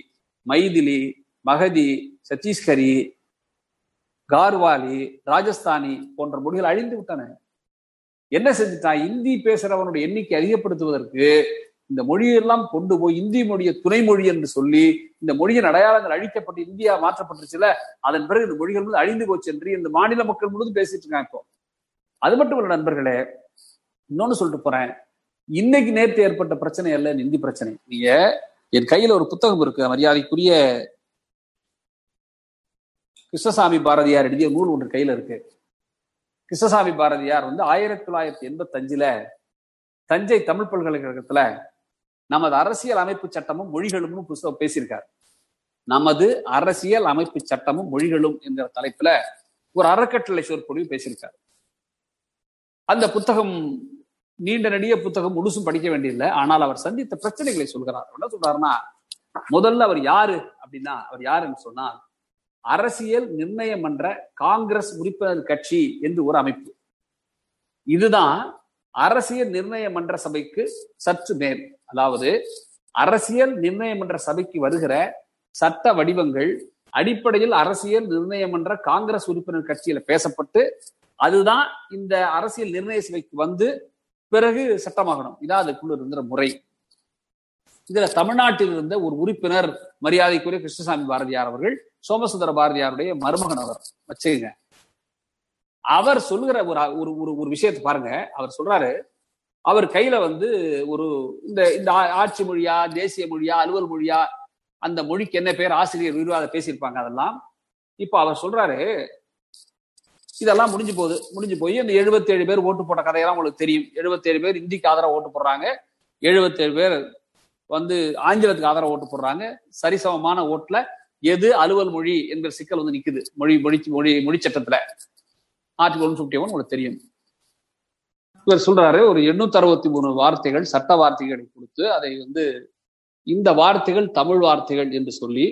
மைதிலி மகதி சத்தீஸ்கரி கார்வாலி ராஜஸ்தானி போன்ற மொழிகள் அழிந்து விட்டன. என்ன செஞ்சுட்டான்? இந்தி பேசுறவனுடைய எண்ணிக்கை அதிகப்படுத்துவதற்கு இந்த மொழியெல்லாம் கொண்டு போய் இந்தி மொழியை துணை மொழி என்று சொல்லி இந்த மொழியின் அடையாளங்கள் அழிக்கப்பட்டு இந்தியா மாற்றப்பட்டுச்சுல அதன் பிறகு இந்த மொழிகள் வந்து அழிந்து போச்சு என்று இந்த மாநில மக்கள் முழுவதும் பேசிட்டு இருக்காங்க இப்போ. அது மட்டும் இல்ல நண்பர்களே இன்னொன்னு சொல்லிட்டு போறேன். இன்னைக்கு நேற்று ஏற்பட்ட பிரச்சனை அல்ல இந்தி பிரச்சனை. நீங்க என் கையில ஒரு புத்தகம் இருக்கு மரியாதைக்குரிய கிருஷ்ணசாமி பாரதியார் எழுதிய நூல் ஒன்று கையில இருக்கு. கிருஷ்ணசாமி பாரதியார் வந்து ஆயிரத்தி தொள்ளாயிரத்தி எண்பத்தி அஞ்சுல தஞ்சை தமிழ் பல்கலைக்கழகத்துல நமது அரசியல் அமைப்பு சட்டமும் மொழிகளும் புஸ்தகம் பேசியிருக்காரு. நமது அரசியல் அமைப்பு சட்டமும் மொழிகளும் என்கிற தலைப்புல ஒரு அறக்கட்டளை சொற்பொழிவு பேசியிருக்காரு. அந்த புத்தகம் நீண்ட நெடிய புத்தகம் முழுசும் படிக்க வேண்டியதில்லை. ஆனால் அவர் சந்தித்த பிரச்சனைகளை சொல்கிறார். என்ன சொல்றாருன்னா முதல்ல அவர் யாரு அப்படின்னா அவர் யாருன்னு சொன்னால் அரசியல் நிர்ணயம் என்ற காங்கிரஸ் உறுப்பினர் கட்சி என்று ஒரு அமைப்பு. இதுதான் அரசியல் நிர்ணய மன்ற சபைக்கு சற்று மேல். அதாவது அரசியல் நிர்ணயம் என்ற சபைக்கு வருகிற சட்ட வடிவங்கள் அடிப்படையில் அரசியல் நிர்ணயம் என்ற காங்கிரஸ் உறுப்பினர் கட்சியில பேசப்பட்டு அதுதான் இந்த அரசியல் நிர்ணய சபைக்கு வந்து பிறகு சட்டமாகணும். இதான் அதுக்குள்ள இருந்த முறை. இதுல தமிழ்நாட்டில் இருந்த ஒரு உறுப்பினர் மரியாதைக்குரிய கிருஷ்ணசாமி பாரதியார் அவர்கள் சோமசுந்தர பாரதியாருடைய மருமகன் அவர். வச்சுக்கங்க. அவர் சொல்லுகிற ஒரு ஒரு ஒரு ஒரு விஷயத்தை பாருங்க. அவர் சொல்றாரு அவர் கையில வந்து ஒரு இந்த இந்த ஆட்சி மொழியா தேசிய மொழியா அலுவல் மொழியா அந்த மொழிக்கு என்ன பேர் ஆசிரியர் விரிவாக பேசியிருப்பாங்க அதெல்லாம். இப்ப அவர் சொல்றாரு இதெல்லாம் முடிஞ்சு போகுது முடிஞ்சு போய் அந்த எழுபத்தேழு பேர் ஓட்டு போட்ட கதையெல்லாம் உங்களுக்கு தெரியும். எழுபத்தேழு பேர் இந்திக்கு ஆதரவு ஓட்டு போடுறாங்க. எழுபத்தேழு பேர் வந்து ஆங்கிலத்துக்கு ஆதரவு ஓட்டு போடுறாங்க. சரிசமமான ஓட்டுல எது அலுவல் மொழி என்கிற சிக்கல் வந்து நிக்குது. மொழி மொழி மொழி மொழி சட்டத்துல. ஆர்டிகல் ஒன் ஒன் உங்களுக்கு தெரியும். இவர் சொல்றாரு ஒரு எண்ணூத்தி அறுபத்தி மூணு வார்த்தைகள் சட்ட வார்த்தைகளை கொடுத்து அதை வந்து இந்த வார்த்தைகள் தமிழ் வார்த்தைகள் என்று சொல்லி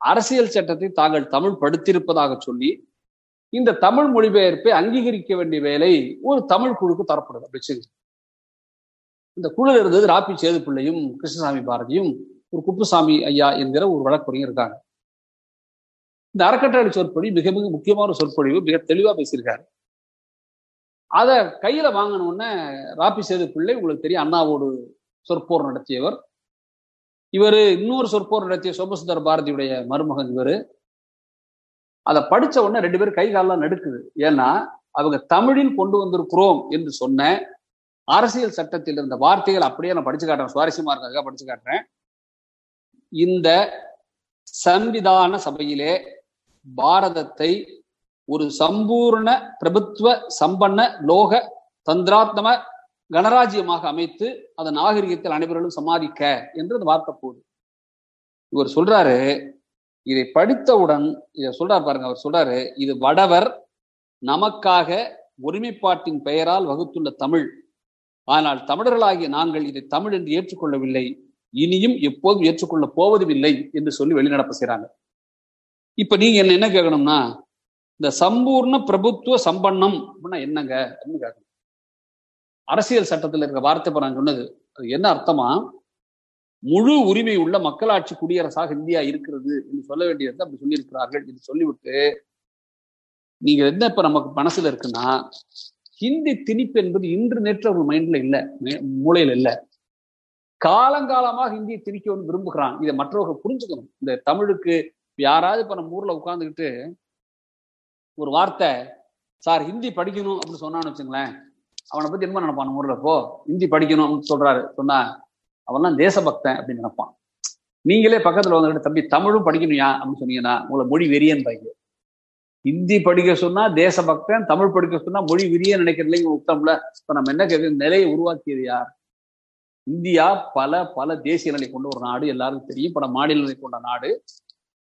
அரசியல் சட்டத்தை தாங்கள் தமிழ் படுத்திருப்பதாக சொல்லி இந்த தமிழ் மொழிபெயர்ப்பை அங்கீகரிக்க வேண்டிய வேலை ஒரு தமிழ் குழுக்கு தரப்படுது. அப்படி இந்த குழு இருந்தது ராப்பி சேது பிள்ளையும் கிருஷ்ணசாமி பாரதியும் ஒரு குப்புசாமி ஐயா என்கிற ஒரு வழக்கறிஞர் இருக்காங்க. இந்த அறக்கட்டளை சொற்பொழி மிக மிக முக்கியமான சொற்பொழிவு மிக தெளிவா பேசியிருக்காரு. அதை கையில வாங்கினோடனே ராபி சேது பிள்ளை உங்களுக்கு தெரியும் அண்ணாவோடு சொற்போர் நடத்தியவர். இவர் இன்னொரு சொற்போர் நடத்திய சோமசுந்தர பாரதியுடைய மருமகன் இவரு. அதை படிச்ச உடனே ரெண்டு பேரும் கை காலெல்லாம் நடுக்குது. ஏன்னா அவங்க தமிழில் கொண்டு வந்திருக்கிறோம் என்று சொன்ன அரசியல் சட்டத்தில் இருந்த வார்த்தைகள் அப்படியே நான் படிச்சு காட்டுறேன். சுவாரஸ்யமா இருக்காங்க படிச்சு காட்டுறேன். இந்த சன்விதான சபையிலே பாரதத்தை ஒரு சம்பூர்ண பிரபுத்துவ சம்பன்ன லோக தந்திராத்ம கணராஜ்யமாக அமைத்து அதன் நாகரிகத்தில் அனைவர்களும் சமாதிக்க என்று அந்த வார்த்தை போகுது இவர் சொல்றாரு இதை படித்தவுடன் இதை சொல்றாரு பாருங்க அவர் சொல்றாரு இது வடவர் நமக்காக ஒருமைப்பாட்டின் பெயரால் வகுத்துள்ள தமிழ். ஆனால் தமிழர்களாகிய நாங்கள் இதை தமிழ் என்று ஏற்றுக்கொள்ளவில்லை. இனியும் எப்போதும் ஏற்றுக்கொள்ள போவதும் இல்லை என்று சொல்லி வெளிநடப்பு செய்யறாங்க இப்ப நீங்க என்ன என்ன கேட்கணும்னா இந்த சம்பூர்ண பிரபுத்துவ சம்பன்னம் அப்படின்னா என்னங்க அப்படின்னு கேட்கணும். அரசியல் சட்டத்தில் இருக்கிற வார்த்தை நான் சொன்னது அது என்ன அர்த்தமா? முழு உரிமை உள்ள மக்களாட்சி குடியரசாக இந்தியா இருக்கிறது என்று சொல்ல வேண்டியது அப்படி சொல்லியிருக்கிறார்கள் என்று சொல்லிவிட்டு நீங்க என்ன இப்ப நமக்கு மனசுல இருக்குன்னா ஹிந்தி திணிப்பு என்பது இன்று நேற்று ஒரு மைண்ட்ல இல்ல மூளையில இல்ல. காலங்காலமாக ஹிந்தியை திணிக்கணும்னு விரும்புகிறான். இதை மற்றவர்கள் புரிஞ்சுக்கணும். இந்த தமிழுக்கு யாராவது இப்ப நம்ம ஊர்ல உட்காந்துக்கிட்டு ஒரு வார்த்தை சார் ஹிந்தி படிக்கணும் அப்படின்னு சொன்னான்னு வச்சுங்களேன் அவனை பத்தி என்ன நினைப்பான்? ஊர்ல இப்போ ஹிந்தி படிக்கணும் அப்படின்னு சொல்றாரு. சொன்னா அவன்லாம் தேசபக்தன் அப்படின்னு நினைப்பான். நீங்களே பக்கத்துல வந்துட்டு தம்பி தமிழும் படிக்கணும்யா அப்படின்னு சொன்னீங்கன்னா உங்களை மொழி வெறியன் பாய்க்கு ஹிந்தி படிக்க சொன்னா தேசபக்தன் தமிழ் படிக்க சொன்னா மொழி விரிய நினைக்கிறீங்க உத்தம்ல இப்ப நம்ம என்ன கேட்க நிலையை உருவாக்கியது யார்? இந்தியா பல பல தேசிய நிலை கொண்ட ஒரு நாடு எல்லாருக்கும் தெரியும். பல மாநில நிலை கொண்ட நாடு.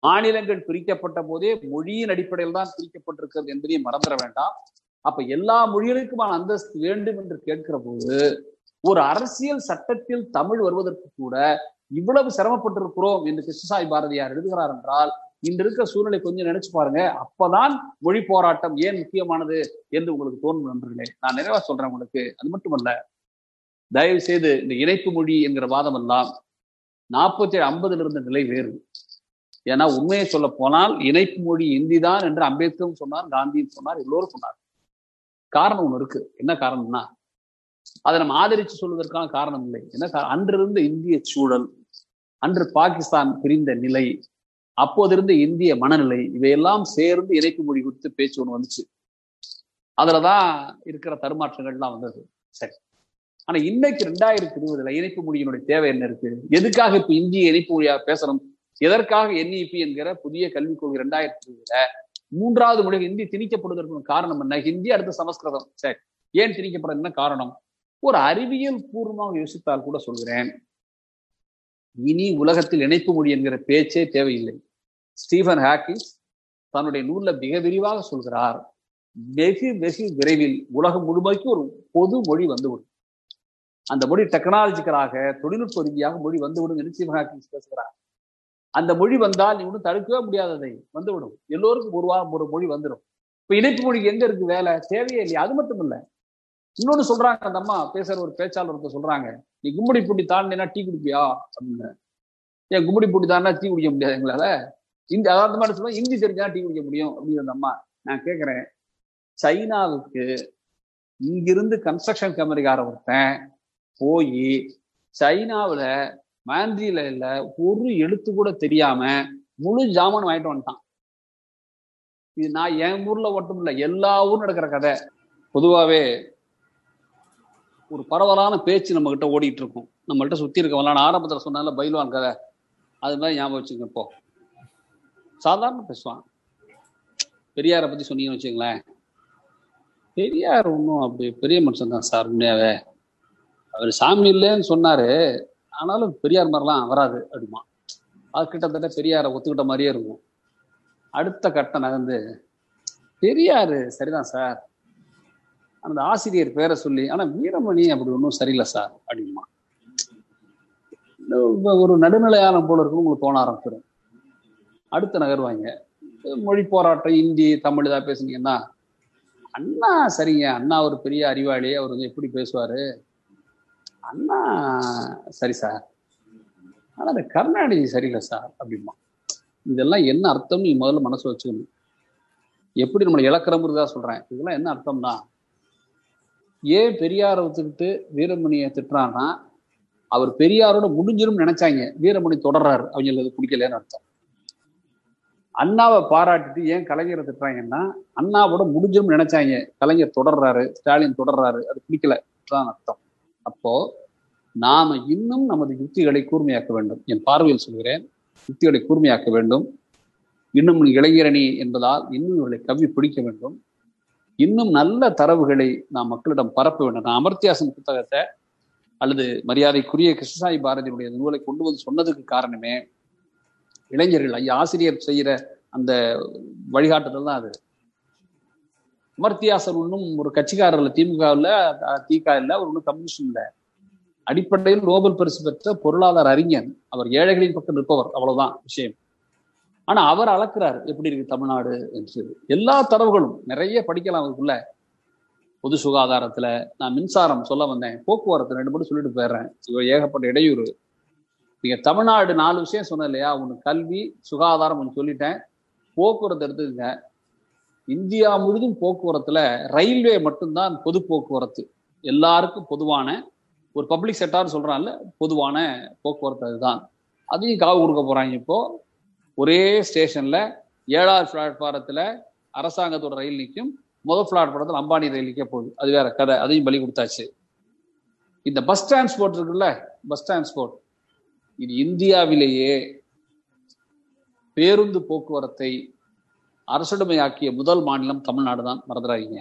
மாநிலங்கள் பிரிக்கப்பட்ட போதே மொழியின் அடிப்படையில் தான் பிரிக்கப்பட்டிருக்கிறது என்பதையும் மறந்துட வேண்டாம். அப்ப எல்லா மொழிகளுக்குமான அந்தஸ்து வேண்டும் என்று கேட்கிற போது ஒரு அரசியல் சட்டத்தில் தமிழ் வருவதற்கு கூட இவ்வளவு சிரமப்பட்டிருக்கிறோம் என்று கிருஷ்ணசாய் பாரதியார் எழுதுகிறார் என்றால் இன்று இருக்க சூழ்நிலை கொஞ்சம் நினைச்சு பாருங்க. அப்பதான் மொழி போராட்டம் ஏன் முக்கியமானது என்று உங்களுக்கு தோணும் நண்பர்களே. நான் நிறைவா சொல்றேன் உங்களுக்கு. அது மட்டுமல்ல தயவு செய்து இந்த இணைப்பு மொழி என்கிற வாதம் எல்லாம் நாற்பத்தி ஏழு ஐம்பதுல இருந்த நிலை வேறு. ஏன்னா உண்மையை சொல்ல போனால் இணைப்பு மொழி இந்தி தான் என்று அம்பேத்கரும் சொன்னார் காந்தியும் சொன்னார் எல்லோரும் சொன்னார். காரணம் ஒண்ணு இருக்கு. என்ன காரணம்னா அதை நம்ம ஆதரிச்சு சொல்வதற்கான காரணம் இல்லை. என்ன அன்றிருந்த இந்திய சூழல் அன்று பாகிஸ்தான் பிரிந்த நிலை அப்போதிருந்த இந்திய மனநிலை இவையெல்லாம் சேர்ந்து இணைப்பு மொழி குறித்து பேச்சு ஒன்று வந்துச்சு. அதுலதான் இருக்கிற தருமாற்றங்கள்லாம் வந்தது. சரி. ஆனா இன்னைக்கு ரெண்டாயிரத்தி இருபதுல இணைப்பு மொழியினுடைய தேவை என்ன இருக்கு? எதுக்காக இப்ப இந்திய இணைப்பு மொழியா பேசணும்? எதற்காக என்இபி என்கிற புதிய கல்விக் கொள்கை ரெண்டாயிரத்தி இருபதுல மூன்றாவது மொழி ஹிந்தி திணிக்கப்படுவதற்கு காரணம் என்ன? ஹிந்தி அடுத்த சமஸ்கிருதம். சரி ஏன் திணிக்கப்பட என்ன காரணம். ஒரு அறிவியல் பூர்வமாக யோசித்தால் கூட சொல்கிறேன். இனி உலகத்தில் இணைப்பு மொழி என்கிற பேச்சே தேவையில்லை. ஸ்டீஃபன் ஹாக்கிஸ் தன்னுடைய நூல்ல மிக விரிவாக சொல்கிறார். வெகு வெகு விரைவில் உலகம் முழுமைக்கு ஒரு பொது மொழி வந்துவிடும். அந்த மொழி டெக்னாலஜிக்கலாக தொழில்நுட்ப ரீதியாக மொழி வந்துவிடும் என்று ஸ்டீஃபன் ஹாக்கிஸ் பேசுகிறார். அந்த மொழி வந்தால் நீ ஒன்றும் தடுக்கவே முடியாததை வந்துவிடும். எல்லோருக்கும் ஒரு வாரம் ஒரு மொழி வந்துடும் இப்ப இணைப்பு மொழிக்கு எங்க இருக்கு வேலை? தேவையே இல்லையா. அது மட்டும் இல்லை. இன்னொன்னு சொல்றாங்க அந்த அம்மா பேசுற ஒரு பேச்சாளர் சொல்றாங்க நீ கும்படி பூட்டி தாண்டினா டீ குடிப்பியா? அப்படின்னு. ஏன் கும்படி பூட்டி தாண்டா டீ குடிக்க முடியாது எங்களால? இந்த அதாவது மாதிரி சொல்லுவோம் ஹிந்தி தெரிஞ்சா டீ குடிக்க முடியும். அப்படின்னு அந்த அம்மா நான் கேட்கிறேன் சைனாவுக்கு இங்கிருந்து கன்ஸ்ட்ரக்ஷன் கம்பெனிக்கார ஒருத்தன் போய் சைனாவுல மாண்ட்ரியில இல்ல ஒரு எழுத்து கூட தெரியாம முழு ஜாமான் வாங்கிட்டு வந்துட்டான். இது நான் என் ஊர்ல மட்டும் இல்ல எல்லா ஊரும் நடக்கிற கதை. பொதுவாவே ஒரு பரவலான பேச்சு நம்ம கிட்ட ஓடிட்டு இருக்கும். நம்மள்கிட்ட சுத்தி இருக்கவங்க ஆரம்பத்துல சொன்னால பைல்வான் கதை. அது மாதிரி ஞாபகம் வச்சுங்க இப்போ. சாதாரண பேசுவான். பெரியாரை பத்தி சொன்னீங்கன்னு வச்சுங்களேன் பெரியார் ஒன்றும் அப்படி பெரிய மனுஷன் தான் சார் உண்மையாவே. அவர் சாமி இல்லைன்னு சொன்னாரு. ஆனாலும் பெரியார் மாதிரிலாம் வராது அப்படிமா. அது கிட்டத்தட்ட பெரியாரை ஒத்துக்கிட்ட மாதிரியே இருக்கும். அடுத்த கட்டம் நகர்ந்து பெரியார் சரிதான் சார். அந்த ஆசிரியர் பேரை சொல்லி ஆனா வீரமணி அப்படி ஒன்றும் சரியில்லை சார் அப்படிமா. ஒரு நடுநிலையான போல இருக்கும் உங்களுக்கு தோண ஆரம்பிச்சிடும். அடுத்த நகர்வாங்க. மொழி போராட்டம் இந்தி தமிழ் ஏதாவது பேசுனீங்கன்னா அண்ணா சரிங்க. அண்ணா ஒரு பெரிய அறிவாளி. அவர் எப்படி பேசுவாரு? அண்ணா சரி சார் ஆனா அந்த கருணாநிதி சரியில்லை சார் அப்படிமா இதெல்லாம் என்ன அர்த்தம் நீ முதல்ல மனசு வச்சுக்கணும். எப்படி நம்மளை இழக்கிறோம்ன்றதா சொல்றேன். இதெல்லாம் என்ன அர்த்தம்னா ஏன் பெரியாரை ஒத்துக்கிட்டு வீரமணியை திட்டுறான்னா அவர் பெரியாரோட முடிஞ்சிரும் நினைச்சாங்க. வீரமணி தொடர்றாரு. அவங்களுக்கு பிடிக்கலன்னு அர்த்தம். அண்ணாவை பாராட்டிட்டு ஏன் கலைஞரை திட்டுறாங்கன்னா அண்ணாவோட முடிஞ்சிரும் நினைச்சாங்க. கலைஞர் தொடர்றாரு ஸ்டாலின் தொடர்றாரு. அது பிடிக்கல. தான் அர்த்தம். அப்போ நாம இன்னும் நமது யுக்திகளை கூர்மையாக்க வேண்டும். என் பார்வையில் சொல்கிறேன் யுக்திகளை கூர்மையாக்க வேண்டும். இன்னும் இளைஞரணி என்பதால் இன்னும் இவர்களை கவி பிடிக்க வேண்டும். இன்னும் நல்ல தரவுகளை நாம் மக்களிடம் பரப்ப வேண்டும். நான் அமர்த்தியாசன் புத்தகத்தை அல்லது மரியாதைக்குரிய கிருஷ்ணசாமி பாரதியுடைய நூலை கொண்டு வந்து சொன்னதுக்கு காரணமே இளைஞர்கள் ஐயா ஆசிரியர் செய்கிற அந்த வழிகாட்டுதல் தான் அது. அமர்த்தியாசர் ஒன்றும் ஒரு கட்சிக்காரர் இல்லை திமுக இல்ல திக இல்ல அவர் ஒன்றும் கம்யூனிஸ்ட் இல்லை. அடிப்படையில் நோபல் பரிசு பெற்ற பொருளாதார அறிஞர் அவர் ஏழைகளின் பக்கம் நிற்பவர் அவ்வளவுதான் விஷயம். ஆனா அவர் அளக்குறாரு எப்படி இருக்கு தமிழ்நாடு என்று. எல்லா தரவுகளும் நிறைய படிக்கலாம் அதுக்குள்ள. பொது சுகாதாரத்துல நான் மின்சாரம் சொல்ல வந்தேன் போக்குவரத்து ரெண்டு மட்டும் சொல்லிட்டு போயிடுறேன். ஏகப்பட்ட இடையூறு. நீங்க தமிழ்நாடு நாலு விஷயம் சொன்னேன் இல்லையா? உனக்கு கல்வி சுகாதாரம் ஒன்று சொல்லிட்டேன். போக்குவரத்து எடுத்துக்கங்க. இந்தியா முழுதும் போக்குவரத்துல ரயில்வே மட்டும்தான் பொது போக்குவரத்து. எல்லாருக்கும் பொதுவான ஒரு பப்ளிக் செக்டார் சொல்றான்ல பொதுவான போக்குவரத்து அதுதான். அதையும் காவு கொடுக்க போறாங்க இப்போ. ஒரே ஸ்டேஷன்ல ஏழாவது பிளாட்பாரத்துல அரசாங்கத்தோட ரயில் நிற்கும். முதல் பிளாட்பாரத்தில் அம்பானி ரயில் நிற்க போகுது. அது வேற கதை. அதையும் பலி கொடுத்தாச்சு. இந்த பஸ் டிரான்ஸ்போர்ட் இருக்குல்ல பஸ் டிரான்ஸ்போர்ட் இது இந்தியாவிலேயே பேருந்து போக்குவரத்தை அரசுடைமையாக்கிய முதல் மாநிலம் தமிழ்நாடு தான் மறந்துடாதீங்க.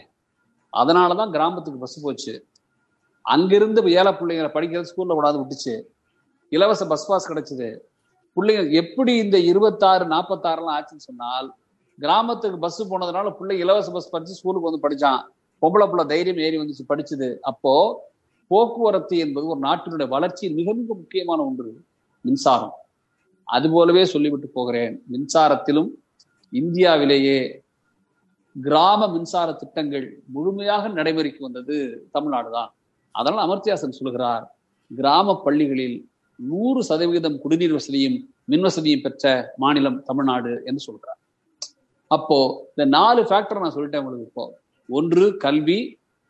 அதனாலதான் கிராமத்துக்கு பஸ் போச்சு. அங்கிருந்து ஏழை பிள்ளைங்களை படிக்கிறது ஸ்கூல்ல விடாது விட்டுச்சு. இலவச பஸ் பாஸ் கிடைச்சது. பிள்ளைங்க எப்படி இந்த இருபத்தாறு நாற்பத்தாறுலாம் ஆச்சுன்னு சொன்னால் கிராமத்துக்கு பஸ் போனதுனால பிள்ளை இலவச பஸ் படிச்சு ஸ்கூலுக்கு வந்து படிச்சான். பொம்பளை பிள்ளை தைரியம் ஏறி வந்துச்சு படிச்சது. அப்போ போக்குவரத்து என்பது ஒரு நாட்டினுடைய வளர்ச்சியில் மிக மிக முக்கியமான ஒன்று மின்சாரம். அது போலவே சொல்லிவிட்டு போகிறேன். மின்சாரத்திலும் இந்தியாவிலேயே கிராம மின்சார திட்டங்கள் முழுமையாக நடைமுறைக்கு வந்தது தமிழ்நாடு தான் அதனால் அமர்த்தியாசன் சொல்கிறார் கிராம பள்ளிகளில் நூறு சதவீதம் குடிநீர் வசதியும் மின் வசதியும் பெற்ற மாநிலம் தமிழ்நாடு என்று சொல்றார். அப்போ இந்த நாலு ஃபேக்டர் நான் சொல்லிட்டேன் உங்களுக்கு இப்போ. ஒன்று கல்வி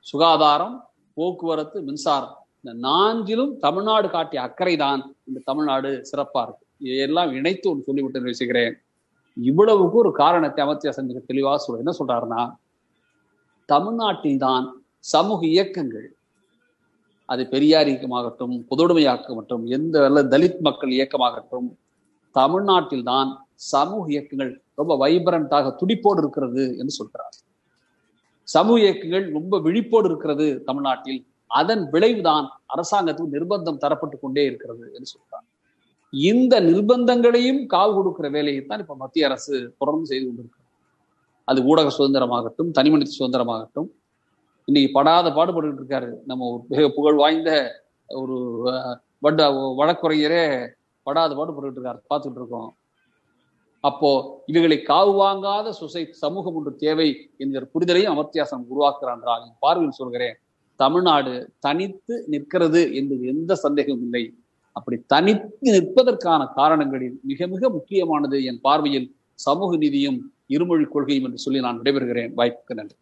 சுகாதாரம் போக்குவரத்து மின்சாரம். இந்த நான்கிலும் தமிழ்நாடு காட்டிய அக்கறை தான் இந்த தமிழ்நாடு சிறப்பா இருக்கு. இதையெல்லாம் இணைத்து ஒன்று சொல்லிவிட்டு வச்சுக்கிறேன் இவ்வளவுக்கு ஒரு காரணத்தை அமர்த்தியாசன் மிக தெளிவாக சொல்ற என்ன சொல்றாருன்னா தமிழ்நாட்டில்தான் சமூக இயக்கங்கள் அது பெரியார் இயக்கமாகட்டும் பொதுவுடைமையாக்கமாகட்டும் எந்த அல்லது தலித் மக்கள் இயக்கமாகட்டும் தமிழ்நாட்டில்தான் சமூக இயக்கங்கள் ரொம்ப வைப்ரண்டாக துடிப்போடு இருக்கிறது என்று சொல்கிறார் சமூக இயக்கங்கள் ரொம்ப விழிப்போடு இருக்கிறது தமிழ்நாட்டில். அதன் விளைவுதான் அரசாங்கத்துக்கு நிர்பந்தம் தரப்பட்டு கொண்டே இருக்கிறது என்று சொல்றார். இந்த நிர்பந்தங்களையும் காவு கொடுக்கிற வேலையை தான் இப்ப மத்திய அரசு தொடர்ந்து செய்து கொண்டிருக்கிறது. அது ஊடக சுதந்திரமாகட்டும் தனிமனித சுதந்திரமாகட்டும். இன்னைக்கு படாத பாடுபட்டு இருக்காரு. நம்ம ஒரு மிக புகழ் வாய்ந்த ஒரு வட வழக்குரைஞரே படாத பாடுபட்டு இருக்காரு. பார்த்துட்டு இருக்கோம். அப்போ இவைகளை காவு வாங்காத சொசை சமூகம் ஒன்று தேவை என்கிற புரிதலையும் அமர்த்தியாசனம் உருவாக்குறான் என்றால் பார்வையில் சொல்கிறேன் தமிழ்நாடு தனித்து நிற்கிறது என்பது எந்த சந்தேகமும் இல்லை. அப்படி தனித்து நிற்பதற்கான காரணங்களில் மிக மிக முக்கியமானது என் பார்வையில் சமூக நீதியும் இருமொழி கொள்கையும் என்று சொல்லி நான் விடைபெறுகிறேன். வாய்ப்புக்கு நன்றி.